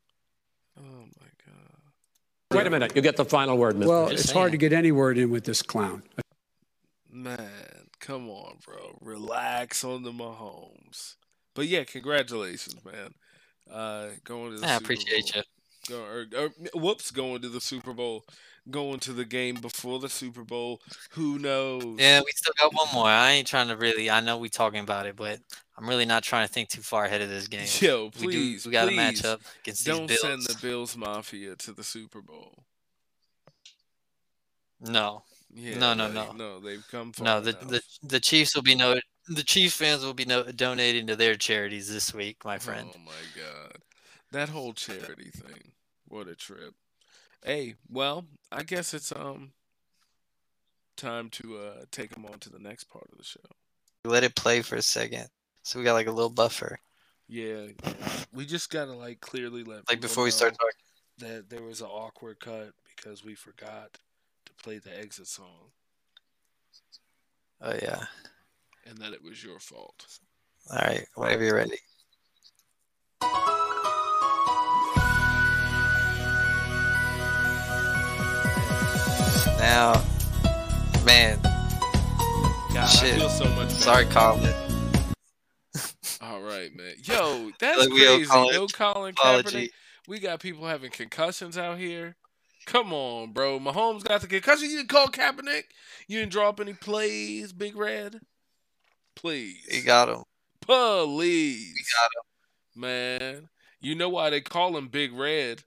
oh my god. Wait a minute. You get the final word, Mr. Well, Just it's hard to get any word in with this clown. Man, come on, bro. Relax on the Mahomes. But yeah, congratulations, man. Uh, going to the I Super appreciate Bowl. you. Go, or, or, whoops, going to the Super Bowl, going to the game before the Super Bowl. Who knows? Yeah, we still got one more. I ain't trying to really. I know we talking about it, but I'm really not trying to think too far ahead of this game. Yo, we do. please, We got a please, match up against Don't send the Bills Mafia to the Super Bowl. No, Yeah, No, no, like, no. no. They've come no. The, enough. the the Chiefs will be no. The Chiefs fans will be no, donating to their charities this week, my friend. Oh my god. That whole charity thing. What a trip. Hey, well, I guess it's um time to uh take them on to the next part of the show. Let it play for a second, so we got like a little buffer, Yeah, yeah. we just gotta like clearly let like before we start talking. that there was an awkward cut because we forgot to play the exit song Oh yeah. and that it was your fault. All right. Whenever you're ready. Now, man, God, Shit. I feel so much. sorry. Colin. All right, man. Yo, that's Like crazy. No Colin. Kaepernick. We got people having concussions out here. Come on, bro. Mahomes got the concussion. You didn't call Kaepernick. You didn't draw up any plays, Big Red. Please, He got him. please, You got him. man. You know why they call him Big Red?